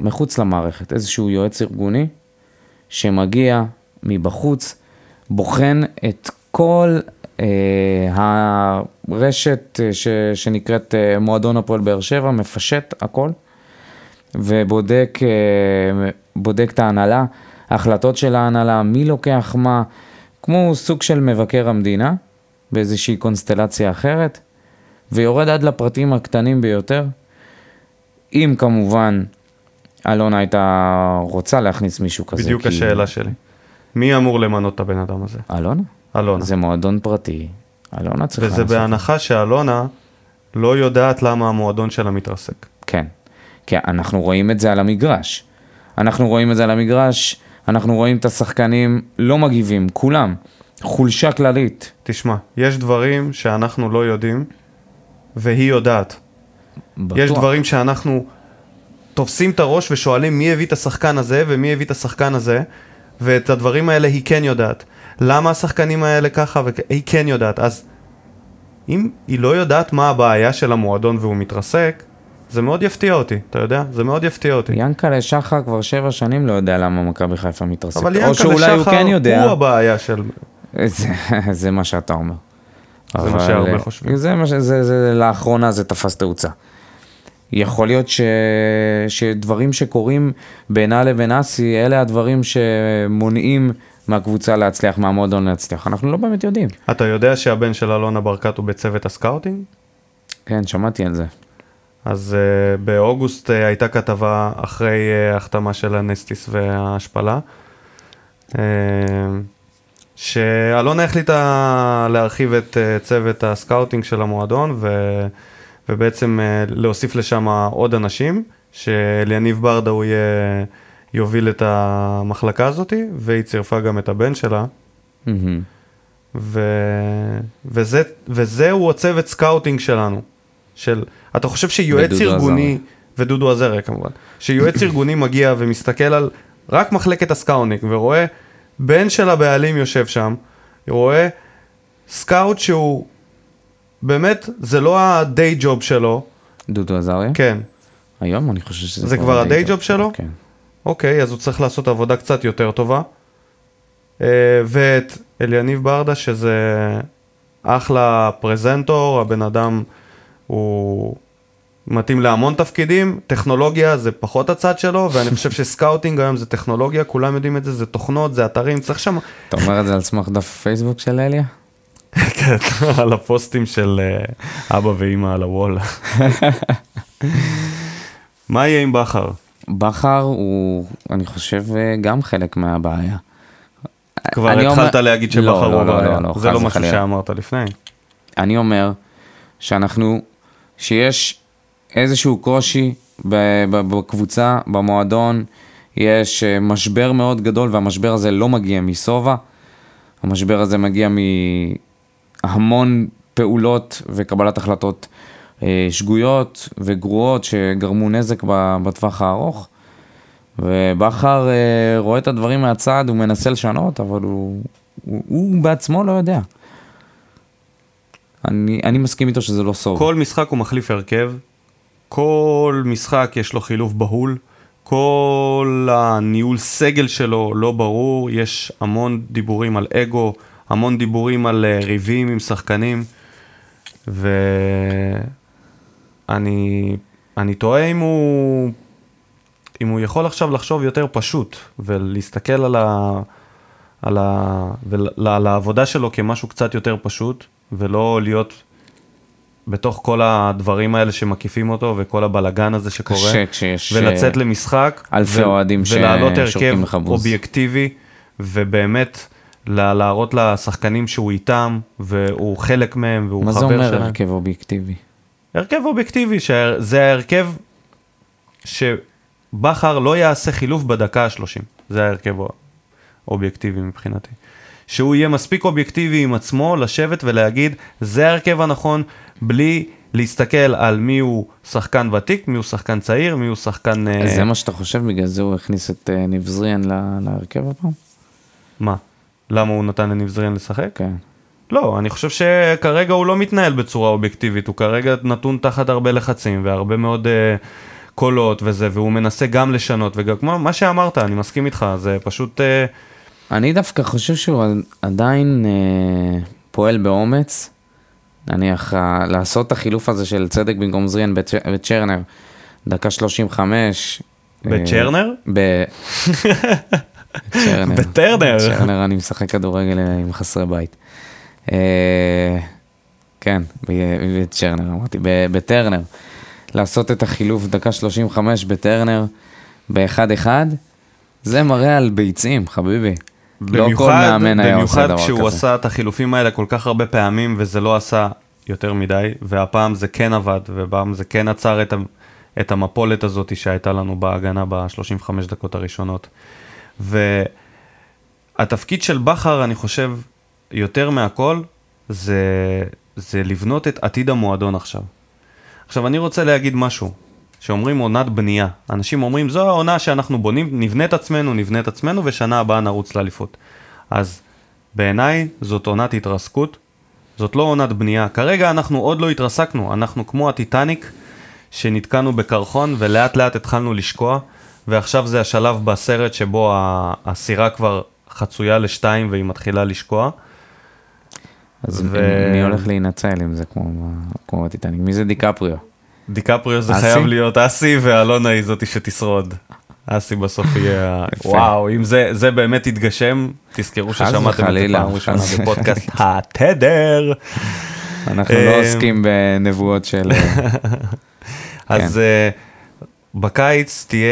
מחוץ למערכת, איזשהו יועץ ארגוני, שמגיע מבחוץ, בוחן את כל אה, הרשת אה, ש... שנקראת אה, מועדון הפועל באר שבע, מפשט הכל, ובודק אה, את ההנהלה, ההחלטות של ההנהלה, מי לוקח מה, כמו סוג של מבקר המדינה, באיזושהי קונסטלציה אחרת, ויורד עד לפרטים הקטנים ביותר. אם כמובן אלונה הייתה רוצה להכניס מישהו כזה. בדיוק כי- השאלה שלי. מי אמור למנות את הבן אדם הזה? אלונה? אלונה. זה מועדון פרטי, אלונה צריכה וזה לעשות. בהנחה שאלונה לא יודעת למה המועדון שלה מתרסק. כן, כי אנחנו רואים את זה על המגרש. אנחנו רואים את זה על המגרש, אנחנו רואים את השחקנים לא מגיבים, כולם. חולשה כללית. תשמע, יש דברים שאנחנו לא יודעים, והיא יודעת. בטוח. יש דברים שאנחנו תופסים את הראש ושואלים מי הביא את השחקן הזה ומי הביא את השחקן הזה, ואת הדברים האלה היא כן יודעת. למה השחקנים האלה ככה, והיא כן יודעת. אז אם היא לא יודעת מה הבעיה של המועדון והוא מתרסק, זה מאוד יפתיע אותי, אתה יודע? זה מאוד יפתיע אותי. ינקלה שחר כבר שבע שנים לא יודע למה מכבי חיפה מתרסקת. אבל ינקלה שאולי הוא כן שחר יודע. הוא הבעיה של... זה, זה מה שאתה אומר. זה מה שהרבה אה, חושבים. זה מה ש... זה, זה, לאחרונה זה תפס תאוצה. יכול להיות ש... שדברים שקורים בינה לבין אסי, אלה הדברים שמונעים מהקבוצה להצליח, מהמועדון להצליח. אנחנו לא באמת יודעים. אתה יודע שהבן של אלונה ברקת הוא בצוות ה scouting? כן, שמעתי על זה. אז אה, באוגוסט אה, הייתה כתבה אחרי אה, החתמה של הנסטיס וההשפלה, אה, שאלונה החליטה להרחיב את אה, צוות ה scouting של המועדון ו, ובעצם אה, להוסיף לשם עוד אנשים, שאליניב ברדה הוא יהיה, יוביל את המחלקה הזאת, והיא צירפה גם את הבן שלה. מהמם. ו... וזה, וזהו הצוות scouting שלנו. של, אתה חושב שיועץ ארגוני. ודודו עזריה כמובן, שיועץ ארגוני מגיע ומסתכל על רק מחלקת ה scouting ורואה בן של הבעלים יושב שם, רואה scout שהוא באמת, זה לא ה day job שלו, דודו עזריה? כן, היום אני חושב שזה זה כבר הדיי ג'וב שלו? כן. אוקיי, אז הוא צריך לעשות עבודה קצת יותר טובה. אה, ואת אליניב ברדה, שזה אחלה פרזנטור, הבן אדם הוא מתאים להמון תפקידים, טכנולוגיה זה פחות הצד שלו, ואני חושב שסקאוטינג היום זה טכנולוגיה, כולם יודעים את זה, זה תוכנות, זה אתרים, צריך שם... אתה אומר את זה על סמך דף הפייסבוק של אליה? כן, על הפוסטים של אה, אבא ואימא על הוול. מה יהיה עם בכר? בכר הוא, אני חושב, אה, גם חלק מהבעיה. כבר התחלת אומר- להגיד לא, שבכר הוא לא, לא, הבעיה, לא, לא, זה לא משהו וחלילה. שאמרת לפני. אני אומר שאנחנו, שיש איזשהו קושי בקבוצה, במועדון, יש אה, משבר מאוד גדול, והמשבר הזה לא מגיע מסובה. המשבר הזה מגיע מהמון פעולות וקבלת החלטות אה, שגויות וגרועות שגרמו נזק בטווח הארוך. ובכר אה, רואה את הדברים מהצד, הוא מנסה לשנות, אבל הוא, הוא, הוא בעצמו לא יודע. אני, אני מסכים איתו שזה לא סוף. כל משחק הוא מחליף הרכב, כל משחק יש לו חילוף בהול, כל הניהול סגל שלו לא ברור, יש המון דיבורים על אגו, המון דיבורים על אה, ריבים עם שחקנים, ואני אני תוהה אם הוא, אם הוא יכול עכשיו לחשוב יותר פשוט, ולהסתכל על, ה, על, ה, ול, על העבודה שלו כמשהו קצת יותר פשוט, ולא להיות בתוך כל הדברים האלה שמקיפים אותו וכל הבלגן הזה שקורה. קשה כשיש, ולצאת אה, למשחק. אלפי אוהדים ולהעלות ששורקים הרכב. אובייקטיבי, ובאמת לה- להראות לשחקנים שהוא איתם, והוא חלק מהם, והוא מה חבר זה אומר שלהם. הרכב אובייקטיבי? הרכב אובייקטיבי, שזה ההרכב שבכר לא יעשה חילוף בדקה ה-30. זה ההרכב האובייקטיבי מבחינתי. שהוא יהיה מספיק אובייקטיבי עם עצמו, לשבת ולהגיד, זה ההרכב הנכון, בלי להסתכל על מי הוא שחקן ותיק, מי הוא שחקן צעיר, מי הוא שחקן... אה, זה מה שאתה חושב, בגלל זה הוא הכניס את אה, ניב זריאן ל- להרכב הפעם? מה? למה הוא נתן לניב זריאן לשחק? כן. לא, אני חושב שכרגע הוא לא מתנהל בצורה אובייקטיבית, הוא כרגע נתון תחת הרבה לחצים והרבה מאוד uh, קולות וזה, והוא מנסה גם לשנות, וגם כמו מה שאמרת, אני מסכים איתך, זה פשוט... Uh, אני דווקא חושב שהוא עדיין אה, פועל באומץ, נניח אה, לעשות את החילוף הזה של צדק במקום זריאן בצ'- בצ'רנר, דקה 35. אה, בצ'רנר? ב... צ'רנר. בטרנר. צ'רנר, אני משחק כדורגל אה, עם חסרי בית. אה, כן, בצ'רנר אמרתי, בטרנר. לעשות את החילוף דקה 35 בטרנר, ב-1-1, זה מראה על ביצים, חביבי. לא כל מאמן היה עושה במיוחד דבר כשהוא כזה. עשה את החילופים האלה כל כך הרבה פעמים, וזה לא עשה יותר מדי, והפעם זה כן עבד, והפעם זה כן עצר את, את המפולת הזאת שהייתה לנו בהגנה ב-35 דקות הראשונות. והתפקיד של בכר, אני חושב, יותר מהכל, זה, זה לבנות את עתיד המועדון עכשיו. עכשיו, אני רוצה להגיד משהו, שאומרים עונת בנייה. אנשים אומרים, זו העונה שאנחנו בונים, נבנה את עצמנו, נבנה את עצמנו, ושנה הבאה נרוץ לאליפות. אז בעיניי זאת עונת התרסקות, זאת לא עונת בנייה. כרגע אנחנו עוד לא התרסקנו, אנחנו כמו הטיטניק שנתקענו בקרחון ולאט לאט התחלנו לשקוע, ועכשיו זה השלב בסרט שבו הסירה כבר חצויה לשתיים והיא מתחילה לשקוע. אז ו- מי הולך להינצל אם זה כמו כמו בטיטניק? מי זה דיקפריו? דיקפריו זה? חייב להיות אסי, ואלונה היא זאתי שתשרוד. אסי בסוף יהיה... וואו, אם זה, זה באמת יתגשם, תזכרו ששמעתם את זה פעם ראשונה בפודקאסט התדר. אנחנו אה, לא עוסקים בנבואות של... אז אה, בקיץ תהיה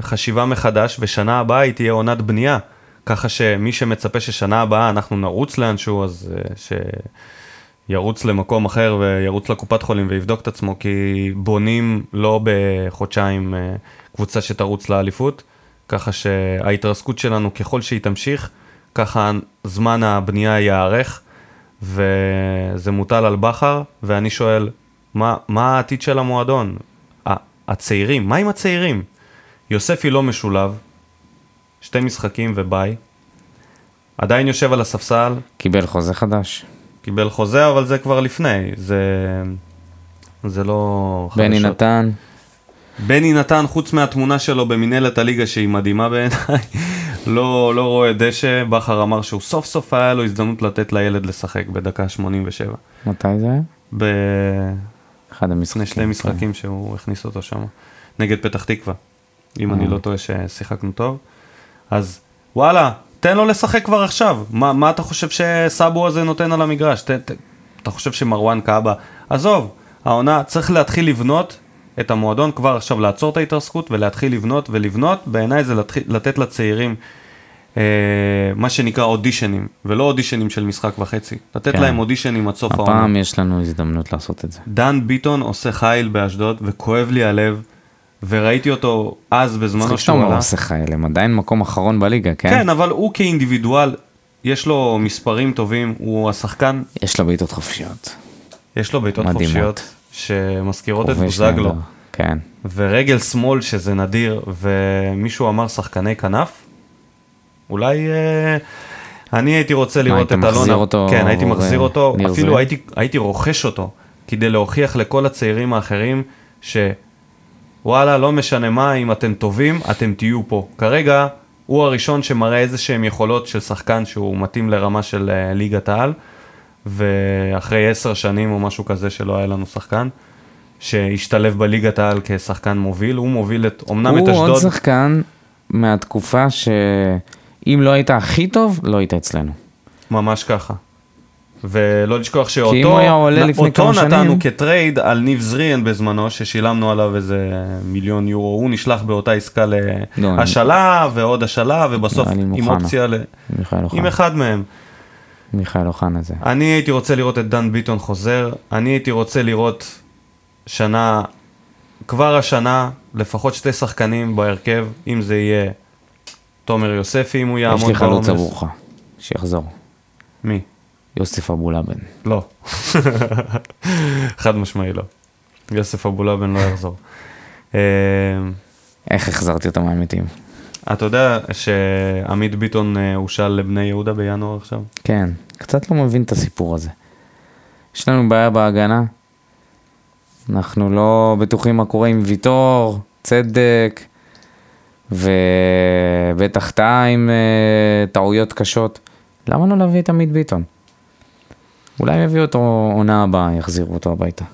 חשיבה מחדש, ושנה הבאה היא תהיה עונת בנייה. ככה שמי שמצפה ששנה הבאה אנחנו נרוץ לאנשהו, אז אה, שירוץ למקום אחר וירוץ לקופת חולים ויבדוק את עצמו, כי בונים לא בחודשיים אה, קבוצה שתרוץ לאליפות, ככה שההתרסקות שלנו, ככל שהיא תמשיך, ככה זמן הבנייה ייארך, וזה מוטל על בכר, ואני שואל, מה, מה העתיד של המועדון? הצעירים, מה עם הצעירים? יוספי לא משולב, שתי משחקים וביי, עדיין יושב על הספסל, קיבל חוזה חדש. קיבל חוזה, אבל זה כבר לפני, זה, זה לא בני חדשות. נתן, בני נתן, חוץ מהתמונה שלו במינהלת הליגה שהיא מדהימה בעיניי, לא, לא רואה דשא, בכר אמר שהוא סוף סוף היה לו הזדמנות לתת לילד לשחק בדקה 87. מתי זה היה? ב... אחד המשחקים. לפני שני משחקים שהוא הכניס אותו שם, נגד פתח תקווה, אם אני אה. לא טועה ששיחקנו טוב. אז וואלה, תן לו לשחק כבר עכשיו. מה, מה אתה חושב שסאבו הזה נותן על המגרש? ת, ת, אתה חושב שמרואן קאבה... עזוב, העונה, צריך להתחיל לבנות את המועדון כבר עכשיו, לעצור את ההתרסקות ולהתחיל לבנות ולבנות, בעיניי זה להתחיל, לתת לצעירים אה, מה שנקרא אודישנים, ולא אודישנים של משחק וחצי. לתת כן. להם אודישנים עד סוף העונה. הפעם יש לנו הזדמנות לעשות את זה. דן ביטון עושה חייל באשדוד, וכואב לי הלב, וראיתי אותו אז בזמנו צריך שהוא שאתה עלה. עושה חייל, הם עדיין מקום אחרון בליגה, כן? כן, אבל הוא כאינדיבידואל, יש לו מספרים טובים, הוא השחקן, יש לו בעיטות חופשיות. יש לו בעיטות. חופשיות, שמזכירות את בוזגלו. כן. ורגל שמאל שזה נדיר, ומישהו אמר שחקני כנף, אולי... אה, אני הייתי רוצה לראות את אלונה, אותו, כן, הייתי מחזיר אותו, אפילו? הייתי, הייתי רוכש אותו, כדי להוכיח לכל הצעירים האחרים, שוואלה, לא משנה מה, אם אתם טובים, אתם תהיו פה. כרגע, הוא הראשון שמראה איזה שהם יכולות של שחקן שהוא מתאים לרמה של אה, ליגת העל, ואחרי עשר שנים או משהו כזה שלא היה לנו שחקן, שהשתלב בליגת העל כשחקן מוביל, הוא מוביל את, אמנם את הוא עוד אשדוד, שחקן מהתקופה שאם לא היית הכי טוב, לא היית אצלנו. ממש ככה. ולא לשכוח שאותו אותו נתנו כטרייד על ניב זריאן בזמנו, ששילמנו עליו איזה מיליון יורו, הוא נשלח באותה עסקה לא, להשאלה ועוד השאלה, ובסוף נראה לי עם. אופציה ל... עם. אחד מהם. מיכאל אוחנה זה. אני הייתי רוצה לראות את דן ביטון חוזר, אני הייתי רוצה לראות שנה, כבר השנה, לפחות שתי שחקנים בהרכב, אם זה יהיה תומר יוספי, אם הוא יש יעמוד לי חלוץ בעומס. עבורך, שיחזור. מי? יוסף אבולאבן. לא. חד משמעי לא. יוסף אבולאבן לא יחזור. אה, איך החזרתי אותו מהמתים? אתה יודע שעמית ביטון אה, הושאל לבני יהודה בינואר עכשיו? כן, קצת לא מבין את הסיפור הזה. יש לנו בעיה בהגנה. אנחנו לא בטוחים מה קורה עם ויטור, צדק, ובטח טאה עם אה, טעויות קשות. למה לא להביא את עמית ביטון? אולי הם יביאו אותו עונה הבאה, יחזירו אותו הביתה.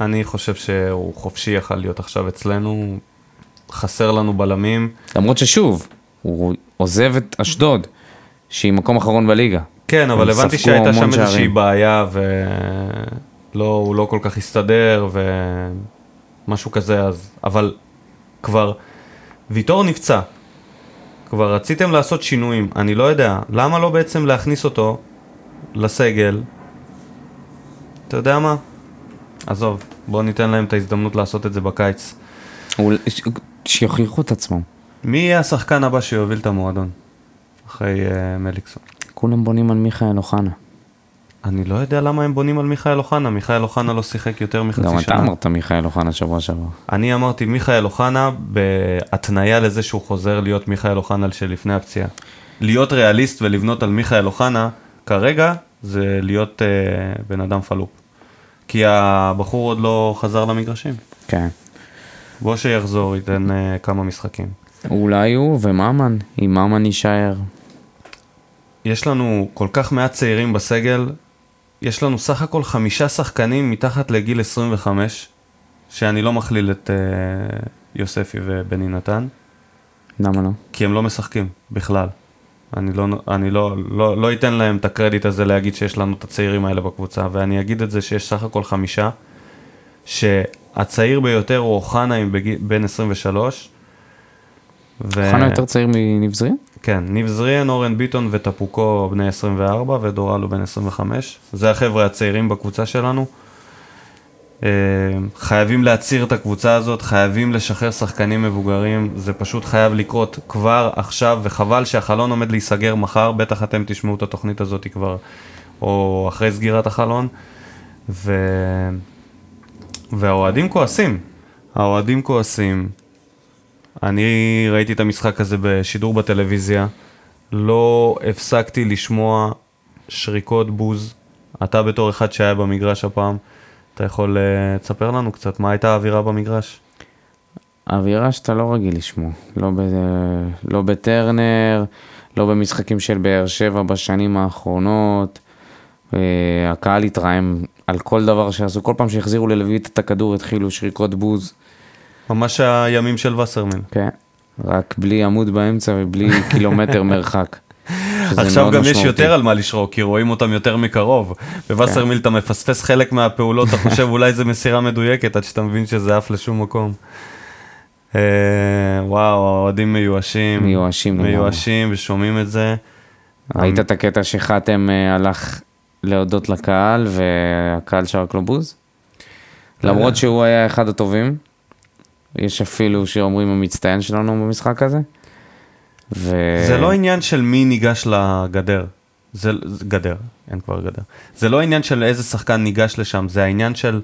אני חושב שהוא חופשי יכל להיות עכשיו אצלנו, חסר לנו בלמים. למרות ששוב, הוא עוזב את אשדוד, שהיא מקום אחרון בליגה. כן, אבל הבנתי שהייתה שם איזושהי שערים. בעיה ולא, הוא לא כל כך הסתדר ומשהו כזה, אז, אבל כבר, ויטור נפצע, כבר רציתם לעשות שינויים, אני לא יודע, למה לא בעצם להכניס אותו לסגל? אתה יודע מה? עזוב, בוא ניתן להם את ההזדמנות לעשות את זה בקיץ. ש- שיוכיחו את עצמם. מי יהיה השחקן הבא שיוביל את המועדון? אחרי uh, מליקסון. כולם בונים על מיכאל אוחנה. אני לא יודע למה הם בונים על מיכאל אוחנה, מיכאל אוחנה לא שיחק יותר מחצי שנה. גם אתה אמרת מיכאל אוחנה שבוע שעבר. אני אמרתי מיכאל אוחנה בהתניה לזה שהוא חוזר להיות מיכאל אוחנה שלפני הפציעה. להיות ריאליסט ולבנות על מיכאל אוחנה, כרגע זה להיות אה, בן אדם פלופ. כי הבחור עוד לא חזר למגרשים. כן. בוא שיחזור, ייתן אה, כמה משחקים. אולי הוא וממן, אם ממן יישאר. יש לנו כל כך מעט צעירים בסגל, יש לנו סך הכל חמישה שחקנים מתחת לגיל 25, שאני לא מכליל את אה, יוספי ובני נתן, למה לא? כי הם לא משחקים בכלל. אני, לא, אני לא, לא, לא אתן להם את הקרדיט הזה להגיד שיש לנו את הצעירים האלה בקבוצה, ואני אגיד את זה שיש סך הכל חמישה, שהצעיר ביותר הוא אוחנה. בן 23. ו... אוחנה יותר צעיר מניב זרין? כן, ניב זריאן, אורן ביטון וטפוקו בני 24 ודורלו בן 25. זה החבר'ה הצעירים בקבוצה שלנו. חייבים להצעיר את הקבוצה הזאת, חייבים לשחרר שחקנים מבוגרים, זה פשוט חייב לקרות כבר עכשיו, וחבל שהחלון עומד להיסגר מחר, בטח אתם תשמעו את התוכנית הזאת כבר, או אחרי סגירת החלון, ו... והאוהדים כועסים, האוהדים כועסים. אני ראיתי את המשחק הזה בשידור בטלוויזיה, לא הפסקתי לשמוע שריקות בוז. אתה בתור אחד שהיה במגרש הפעם, אתה יכול uh, תספר לנו קצת מה הייתה האווירה במגרש? אווירה שאתה לא רגיל לשמוע, לא, ב, לא בטרנר, לא במשחקים של באר שבע בשנים האחרונות. אה, הקהל התרעם על כל דבר שעשו, כל פעם שהחזירו ללווית את הכדור התחילו שריקות בוז. ממש הימים של וסרמן. כן, רק בלי עמוד באמצע ובלי קילומטר מרחק. עכשיו גם יש יותר על מה לשרוק, כי רואים אותם יותר מקרוב. בווסרמיל אתה מפספס חלק מהפעולות, אתה חושב אולי זה מסירה מדויקת, עד שאתה מבין שזה עף לשום מקום. אה, וואו, האוהדים מיואשים. מיואשים. מיואשים ושומעים את זה. ראית את הקטע שחתם אה, הלך להודות לקהל והקהל שרק לו בוז? לא למרות שהוא היה אחד הטובים. יש אפילו שאומרים המצטיין שלנו במשחק הזה. ו... זה לא עניין של מי ניגש לגדר. זה, זה גדר, אין כבר גדר. זה לא עניין של איזה שחקן ניגש לשם, זה העניין של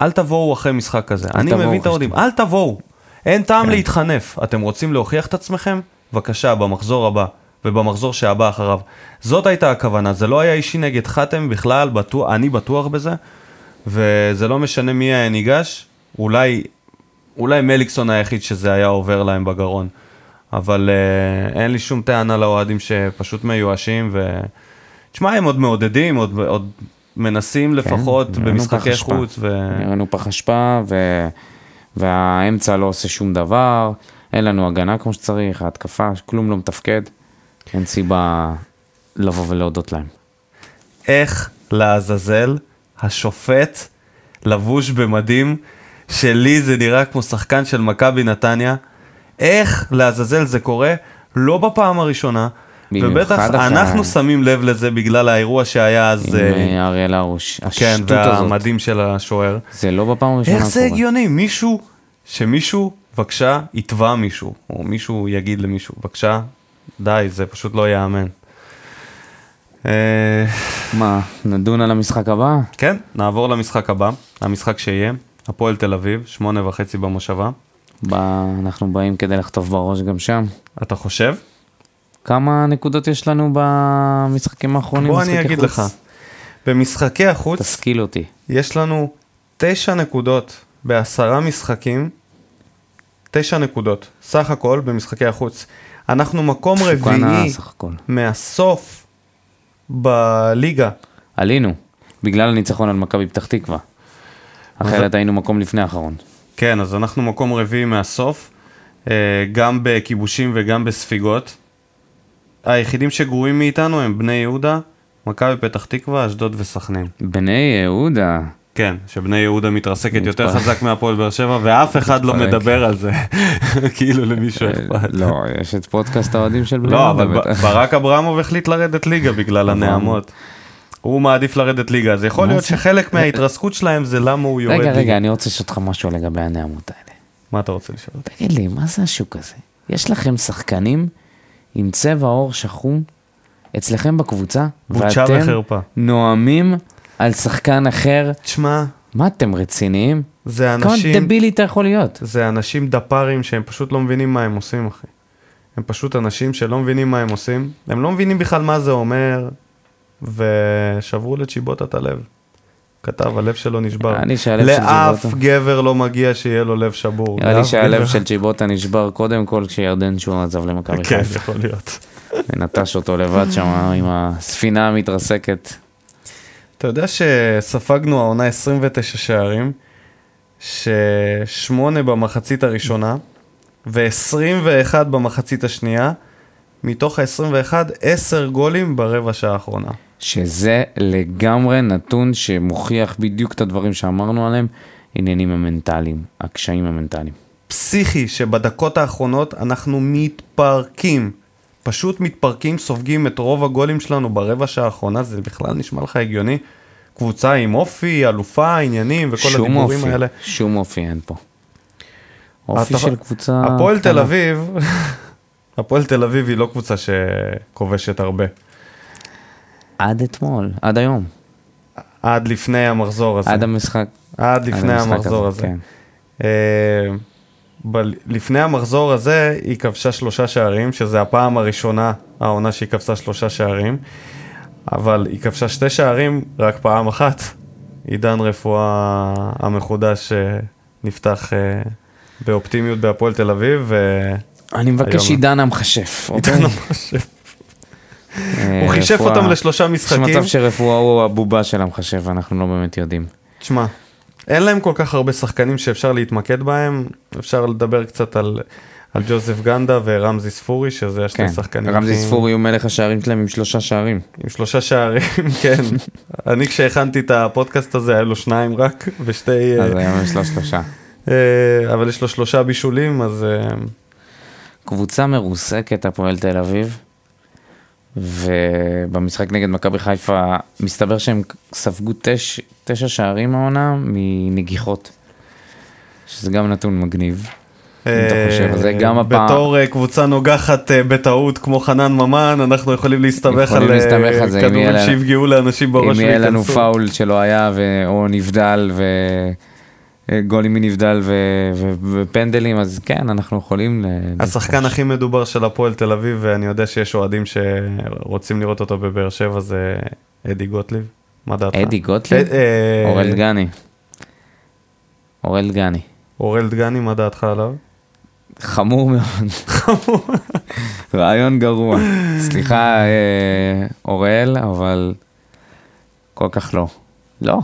אל תבואו אחרי משחק כזה. אני תבואו מבין את האוהדים, אל תבואו. אין טעם להתחנף. אתם רוצים להוכיח את עצמכם? בבקשה, במחזור הבא. ובמחזור שהבא אחריו. זאת הייתה הכוונה, זה לא היה אישי נגד חתם בכלל, בטוח, אני בטוח בזה, וזה לא משנה מי היה ניגש, אולי, אולי מליקסון היחיד שזה היה עובר להם בגרון. אבל uh, אין לי שום טענה לאוהדים שפשוט מיואשים, ו... תשמע, הם עוד מעודדים, עוד, עוד מנסים לפחות נראינו במשחקי. חוץ, ו... נראינו פח אשפה, ו... והאמצע לא עושה שום דבר, אין לנו הגנה כמו שצריך, ההתקפה, כלום לא מתפקד, אין סיבה לבוא ולהודות להם. איך לעזאזל השופט לבוש במדים שלי זה נראה כמו שחקן של מכבי נתניה. איך לעזאזל זה קורה? לא בפעם הראשונה. ובטח אנחנו שמים לב לזה בגלל האירוע שהיה אז, עם אה, אה, אריאל הרוש, כן, השטות הזאת, והמדים של השוער. זה לא בפעם הראשונה איך זה קורה. הגיוני? מישהו, שמישהו, בבקשה, יתבע מישהו, או מישהו יגיד למישהו, בבקשה, די, זה פשוט לא ייאמן. אה, מה, נדון על המשחק הבא? כן, נעבור למשחק הבא, המשחק שיהיה, הפועל תל אביב, שמונה וחצי במושבה. בא, אנחנו באים כדי לחטוף בראש גם שם. אתה חושב? כמה נקודות יש לנו במשחקים האחרונים? בוא אני אגיד חוץ? לך. במשחקי החוץ תשכיל אותי. יש לנו תשע נקודות בעשרה משחקים, תשע נקודות, סך הכל במשחקי החוץ. אנחנו מקום רביעי. מהסוף בליגה. עלינו, בגלל הניצחון על מכבי פתח תקווה. אחרת היינו מקום לפני האחרון. כן, אז אנחנו מקום רביעי מהסוף, אה, גם בכיבושים וגם בספיגות. היחידים שגרועים מאיתנו הם בני יהודה, מכבי פתח תקווה, אשדוד וסכנין. בני יהודה, כן, שבני יהודה מתרסקת יותר מתפרק. חזק מהפועל באר שבע, ואף אחד לא. מדבר על זה, כאילו למישהו אה, אכפת. לא, יש את פודקאסט האוהדים של בני לא, יהודה. אבל ב- בטח. ברק אברמוב החליט לרדת ליגה בגלל הנעמות. הוא מעדיף לרדת ליגה, אז יכול להיות? שחלק מההתרסקות שלהם זה למה הוא יורד רגע, ליגה. רגע, אני רוצה לשאול אותך משהו לגבי הנעמות האלה. מה אתה רוצה לשאול? תגיד לי, מה זה השוק הזה? יש לכם שחקנים עם צבע עור שחום אצלכם בקבוצה, בושה ואתם וחרפה. נואמים על שחקן אחר. תשמע, מה, אתם רציניים? זה כמה אנשים, דבילי אתה יכול להיות? זה אנשים דפ"רים שהם פשוט לא מבינים מה הם עושים, אחי. הם פשוט אנשים שלא מבינים מה הם עושים, הם לא מבינים בכלל מה זה אומר, ושברו לצ'יבוטה את הלב. כתב, הלב שלו נשבר. נראה לי שהלב של לאף צ'יבוטה- גבר לא מגיע שיהיה לו לב שבור. נראה לי לאף שהלב. של צ'יבוטה נשבר קודם כל כשירדן שואה עזב למכבי כן, חיפה. יכול להיות. ונטש אותו לבד שם עם הספינה המתרסקת. אתה יודע שספגנו העונה 29 שערים, ששמונה במחצית הראשונה, ו-21 במחצית השנייה, מתוך ה-21, 10 גולים ברבע שעה האחרונה. שזה לגמרי נתון שמוכיח בדיוק את הדברים שאמרנו עליהם, עניינים המנטליים, הקשיים המנטליים. פסיכי שבדקות האחרונות אנחנו מתפרקים. פשוט מתפרקים, סופגים את רוב הגולים שלנו ברבע שעה האחרונה, זה בכלל נשמע לך הגיוני? קבוצה עם אופי, אלופה, עניינים וכל הדיבורים אופי, האלה. שום אופי אין פה. אופי של קבוצה... הפועל. תל אביב, הפועל תל אביב היא לא קבוצה שכובשת הרבה. עד אתמול, עד היום, עד לפני המחזור הזה. עד המשחק. עד עד לפני המשחק המחזור הזה. כן. אה, ב- לפני המחזור הזה היא כבשה שלושה שערים, שזה הפעם הראשונה, העונה שהיא כבשה שלושה שערים, אבל היא כבשה שתי שערים רק פעם אחת. עידן רפואה המחודש אה, נפתח אה, באופטימיות בהפועל תל אביב, ו... אני מבקש עידן המכשף, אוקיי? עידן המכשף. אה, הוא חישף רפואה- אותם לשלושה יש משחקים. מצב שרפואה הוא הבובה של המחשב, ואנחנו לא באמת יודעים. תשמע, אין להם כל כך הרבה שחקנים שאפשר להתמקד בהם, אפשר לדבר קצת על, על ג'וזף גנדה ורמזי ספורי, שזה השני כן, שחקנים. רמזי ספורי הוא מלך השערים שלהם עם שלושה שערים. עם שלושה שערים, כן. אני כשהכנתי את הפודקאסט הזה, היה לו שניים רק, ושתי... אז אה, היום יש לו שלושה. אה, אבל יש לו שלושה בישולים, אז... אה, קבוצה מרוסקת, הפועל תל אביב, ובמשחק נגד מכבי חיפה, מסתבר שהם ספגו תש, תשע שערים העונה מנגיחות. שזה גם נתון מגניב. אם אתה חושב על זה, גם הפעם- בתור אה, קבוצה נוגחת אה, בטעות כמו חנן ממן, אנחנו יכולים להסתבך על אה, להסתמך כדורים שיפגעו לאנשים בראש אם יהיה לנו. פאול שלא היה. או נבדל, וגולים מנבדל ו... ו... ופנדלים, אז כן, אנחנו יכולים... השחקן. הכי מדובר של הפועל תל אביב, ואני יודע שיש אוהדים שרוצים לראות אותו בבאר שבע, זה אדי גוטליב. מה דעתך? אדי גוטליב? אה, אה, אורל דגני. אורל דגני. אורל דגני, מה דעתך עליו? חמור מאוד. רעיון גרוע. סליחה, אה, אוראל, אבל כל כך לא. לא.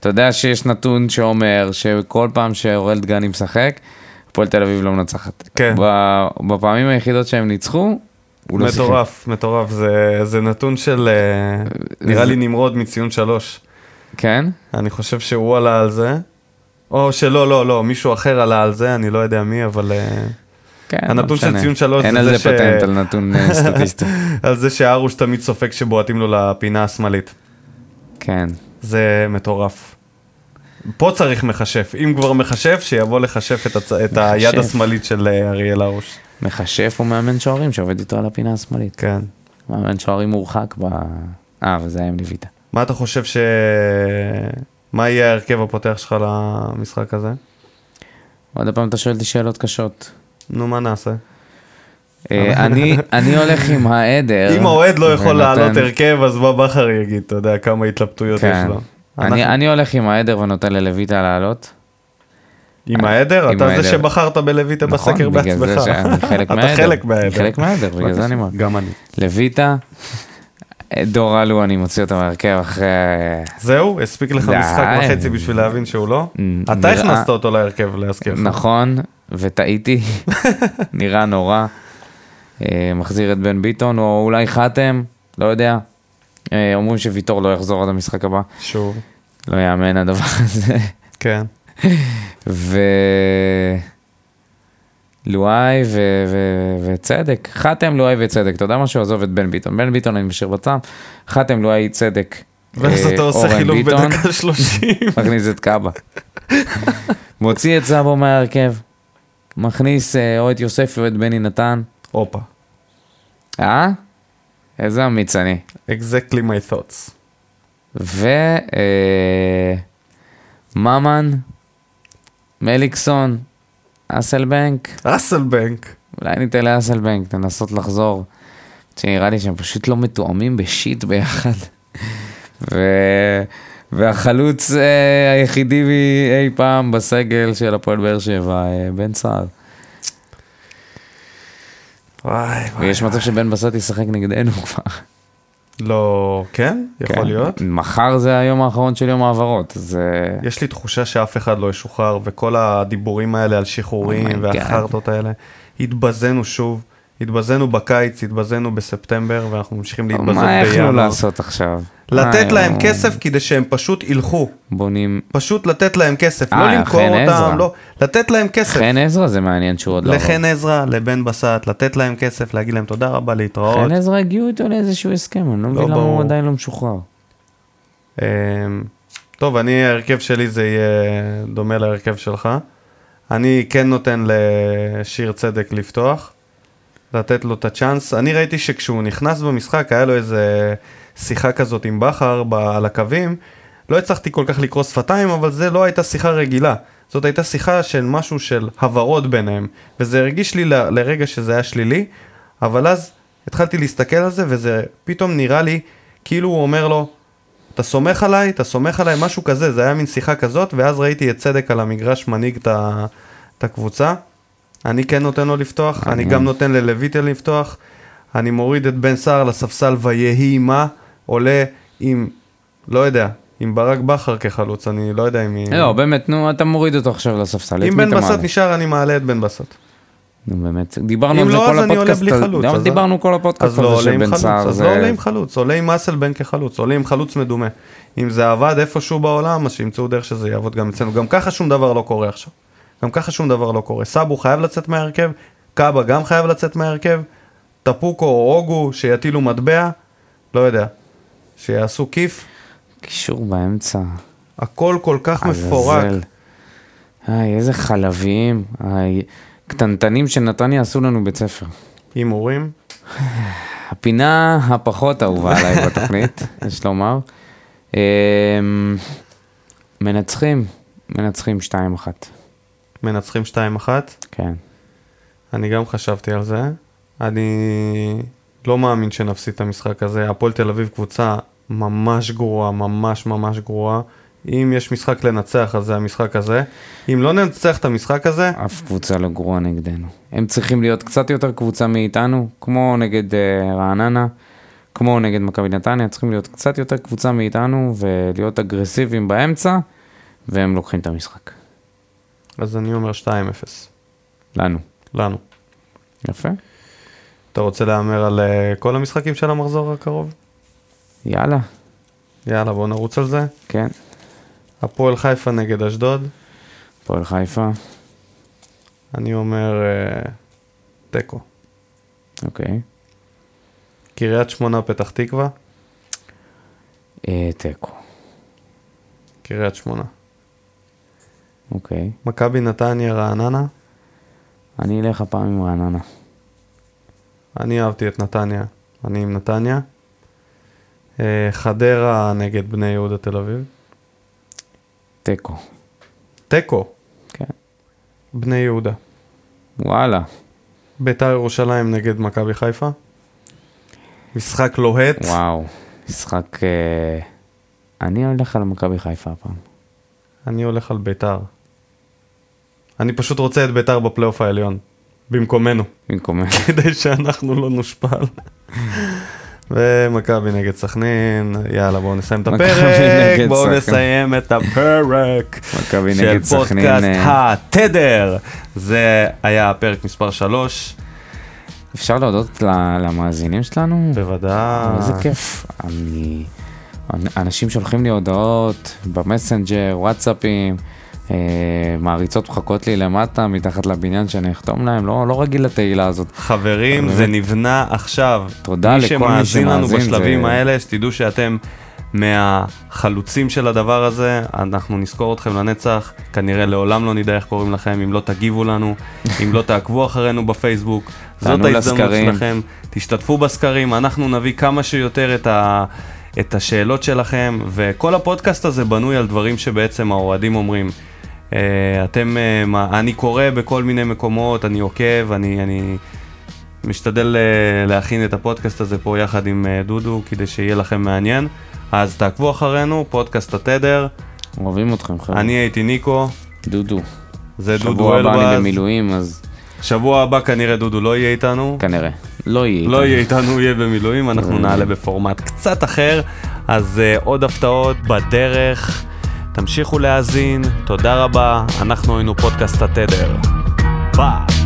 אתה יודע שיש נתון שאומר שכל פעם שאוראל דגני משחק, הפועל תל אביב לא מנצחת. כן. בפעמים היחידות שהם ניצחו, הוא לא שיחק. מטורף, מטורף, זה, זה נתון של, אה, נראה זה- לי נמרוד מציון שלוש. כן? אני חושב שהוא עלה על זה, או שלא, לא, לא, מישהו אחר עלה על זה, אני לא יודע מי, אבל אה, כן, הנתון לא של. ציון שלוש אין זה על זה זה ש- פטנט, על נתון אה, סטטיסטי. על זה שהרוש תמיד סופג שבועטים לו לפינה השמאלית. כן. זה מטורף. פה צריך מכשף, אם כבר מכשף, שיבוא לכשף את, הצ... את היד. השמאלית של אה, אריאל הרוש. מכשף הוא מאמן שוערים שעובד איתו על הפינה השמאלית. כן. מאמן שוערים מורחק ב... אה, אבל זה היה עם ליוויטה. מה אתה חושב ש... מה יהיה ההרכב הפותח שלך למשחק הזה? עוד פעם אתה שואל אותי שאלות קשות. נו, מה נעשה? אה, אני אני הולך עם העדר. אם האוהד לא יכול ונותן- לעלות הרכב, אז מה בכר יגיד? אתה יודע כמה התלבטויות כן. יש לו. אני אנחנו- אני הולך עם העדר ונותן ללויטה לעלות. עם העדר? עם אתה זה העדר. שבחרת בלויטה נכון, בסקר בגלל זה בעצמך. שאני חלק אתה מהעדר. חלק מהעדר. חלק מהעדר, בגלל זה אני אומר. גם אני. לויטה, אה, דור אלו אני מוציא אותו מהרכב אחרי... זהו? הספיק לך. משחק וחצי בשביל להבין שהוא לא? אתה הכנסת אותו להרכב, להזכיר לך. נכון, וטעיתי, נראה נורא. אה, מחזיר את בן ביטון, או אולי חתם, לא יודע. אה, אומרים שוויטור לא יחזור עד המשחק הבא. שוב. לא יאמן הדבר הזה. כן. ו... לואי ו... ו... וצדק, חתם, לואי וצדק, אתה יודע משהו? עזוב את בן ביטון, בן ביטון אני משאיר בצד, חתם, לואי, צדק, ואז אה, אתה עושה חילוף. בדקה 30. מכניס את קאבה. מוציא את סאבו מההרכב, מכניס או את יוספי או את בני נתן, הופה. אה? איזה אמיץ אני. exactly my thoughts. ו... אה, מליקסון, אסלבנק, אסלבנק. אולי ניתן לאסלבנק לנסות לחזור. נראה לי שהם פשוט לא מתואמים בשיט ביחד. ו... והחלוץ אה, היחידי אי פעם בסגל של הפועל באר שבע, אה, בן סער. וואי וואי. ויש מצב שבן בסט ישחק נגדנו כבר. לא, כן? יכול כן. להיות. מחר זה היום האחרון של יום העברות, אז אה, יש לי תחושה שאף אחד לא ישוחרר, וכל הדיבורים האלה על שחרורים Oh והחרטות האלה, התבזינו שוב. התבזינו בקיץ, התבזינו בספטמבר, ואנחנו ממשיכים להתבזות מה יכלו בינואר. לעשות עכשיו? לתת להם אה, כסף כדי שהם פשוט ילכו. בונים... פשוט לתת להם כסף, אה, לא למכור חן עזרא. אותם, לא, לתת להם כסף. חן עזרא זה מעניין שהוא עוד לא... לחן עזרא, לבן בסט, לתת להם כסף, להגיד להם תודה רבה, להתראות. חן עזרא הגיעו איתו לאיזשהו הסכם, אני לא מבין למה. הוא עדיין לא משוחרר. אמ, טוב, אני, ההרכב שלי זה יהיה דומה להרכב שלך. אני כן נותן לשיר צדק לפתוח, לתת לו את הצ'אנס. אני ראיתי שכשהוא נכנס במשחק, היה לו איזה שיחה כזאת עם בכר על הקווים. לא הצלחתי כל כך לקרוא שפתיים, אבל זה לא הייתה שיחה רגילה. זאת הייתה שיחה של משהו של הברות ביניהם, וזה הרגיש לי ל- לרגע שזה היה שלילי, אבל אז התחלתי להסתכל על זה, וזה פתאום נראה לי כאילו הוא אומר לו, אתה סומך עליי, אתה סומך עליי, משהו כזה, זה היה מין שיחה כזאת, ואז ראיתי את צדק על המגרש מנהיג את הקבוצה. אני כן נותן לו לפתוח, אני מעניין. גם נותן ללויטל לפתוח, אני מוריד את בן סער לספסל ויהי מה, עולה עם, לא יודע, עם ברק בכר כחלוץ, אני לא יודע אם היא... לא, באמת, נו, אתה מוריד אותו עכשיו לספסל. אם בן בסט? נשאר, אני מעלה את בן בסט. נו, באמת, דיברנו אם על זה לא, כל אז אני עולה הפודקאסט. בלי חלוץ, אז- דיברנו כל הפודקאסט לא הזה עם שבן חלוץ, סער אז. לא עולה עם חלוץ, עולה עם אסלבן כחלוץ, עולה עם חלוץ מדומה. אם זה עבד איפשהו בעולם, אז שימצאו דרך שזה יעבוד גם אצלנו. גם ככה שום דבר לא קורה עכשיו. גם ככה שום דבר לא קורה. סאבו חייב לצאת מההרכב, קאבה גם חייב לצאת מההרכב, טפוקו או אוגו שיטילו מטבע, לא יודע, שיעשו כיף. קישור באמצע. הכל כל כך מפורק. איי, איזה חלביים. איי, קטנטנים של נתניה עשו לנו בית ספר. הימורים. הפינה הפחות אהובה עליי בתוכנית, יש לומר. אמ, מנצחים, מנצחים 2-1. מנצחים 2-1. כן. אני גם חשבתי על זה. אני לא מאמין שנפסיד את המשחק הזה. הפועל תל אביב קבוצה ממש גרועה, ממש ממש גרועה. אם יש משחק לנצח, אז זה המשחק הזה. אם לא ננצח את המשחק הזה, אף קבוצה לא גרועה נגדנו. הם צריכים להיות קצת יותר קבוצה מאיתנו, כמו נגד uh, רעננה, כמו נגד מכבי נתניה, צריכים להיות קצת יותר קבוצה מאיתנו ולהיות אגרסיביים באמצע, והם לוקחים את המשחק. אז אני אומר 2-0. לנו. לנו. יפה. אתה רוצה להמר על uh, כל המשחקים של המחזור הקרוב? יאללה, יאללה, בוא נרוץ על זה. כן. הפועל חיפה נגד אשדוד. הפועל חיפה, אני אומר uh, תיקו. אוקיי. קריית שמונה פתח תקווה. אה, תיקו, קריית שמונה. אוקיי. מכבי נתניה רעננה. אני אלך הפעם עם רעננה. אני אהבתי את נתניה, אני עם נתניה. אה, חדרה נגד בני יהודה תל אביב. תיקו. תיקו, כן. בני יהודה. וואלה. ביתר ירושלים נגד מכבי חיפה. משחק לוהט. וואו. משחק... אה, אני הולך על מכבי חיפה הפעם. אני הולך על ביתר. אני פשוט רוצה את ביתר בפלייאוף העליון. במקומנו. במקומנו. כדי שאנחנו לא נושפל. ומכבי נגד סכנין, יאללה בואו נסיים את הפרק, בואו. נסיים את הפרק של. פודקאסט אה, התדר. זה היה הפרק מספר 3, אפשר להודות למאזינים שלנו? בוודאי. איזה כיף. אני... אנשים שולחים לי הודעות במסנג'ר, וואטסאפים, מעריצות מחכות לי למטה, מתחת לבניין שאני אחתום להם, לא, לא רגיל לתהילה הזאת. חברים, באמת. זה נבנה עכשיו. תודה מי לכל מי שמאזין לנו שמאזין, בשלבים זה- האלה, שתדעו שאתם מהחלוצים של הדבר הזה, אנחנו נזכור אתכם לנצח, כנראה לעולם לא נדע איך קוראים לכם, אם לא תגיבו לנו, אם לא תעקבו אחרינו בפייסבוק, זאת ההזדמנות. שלכם, תשתתפו בסקרים, אנחנו נביא כמה שיותר את, ה, את השאלות שלכם, וכל הפודקאסט הזה בנוי על דברים שבעצם האוהדים אומרים. אה, אתם, אה, אני קורא בכל מיני מקומות, אני עוקב, אני, אני משתדל אה, להכין את הפודקאסט הזה פה יחד עם דודו, כדי שיהיה לכם מעניין. אז תעקבו אחרינו, פודקאסט התדר, אוהבים אתכם, חבר'ה. אני הייתי ניקו, דודו. זה דודו שבוע הבא אני. במילואים, אז שבוע הבא כנראה דודו לא יהיה איתנו. כנראה. לא יהיה לא איתנו. יהיה איתנו, הוא יהיה במילואים, אנחנו. נעלה בפורמט קצת אחר, אז uh, עוד הפתעות בדרך. תמשיכו להאזין, תודה רבה, אנחנו היינו פודקאסט התדר. ביי.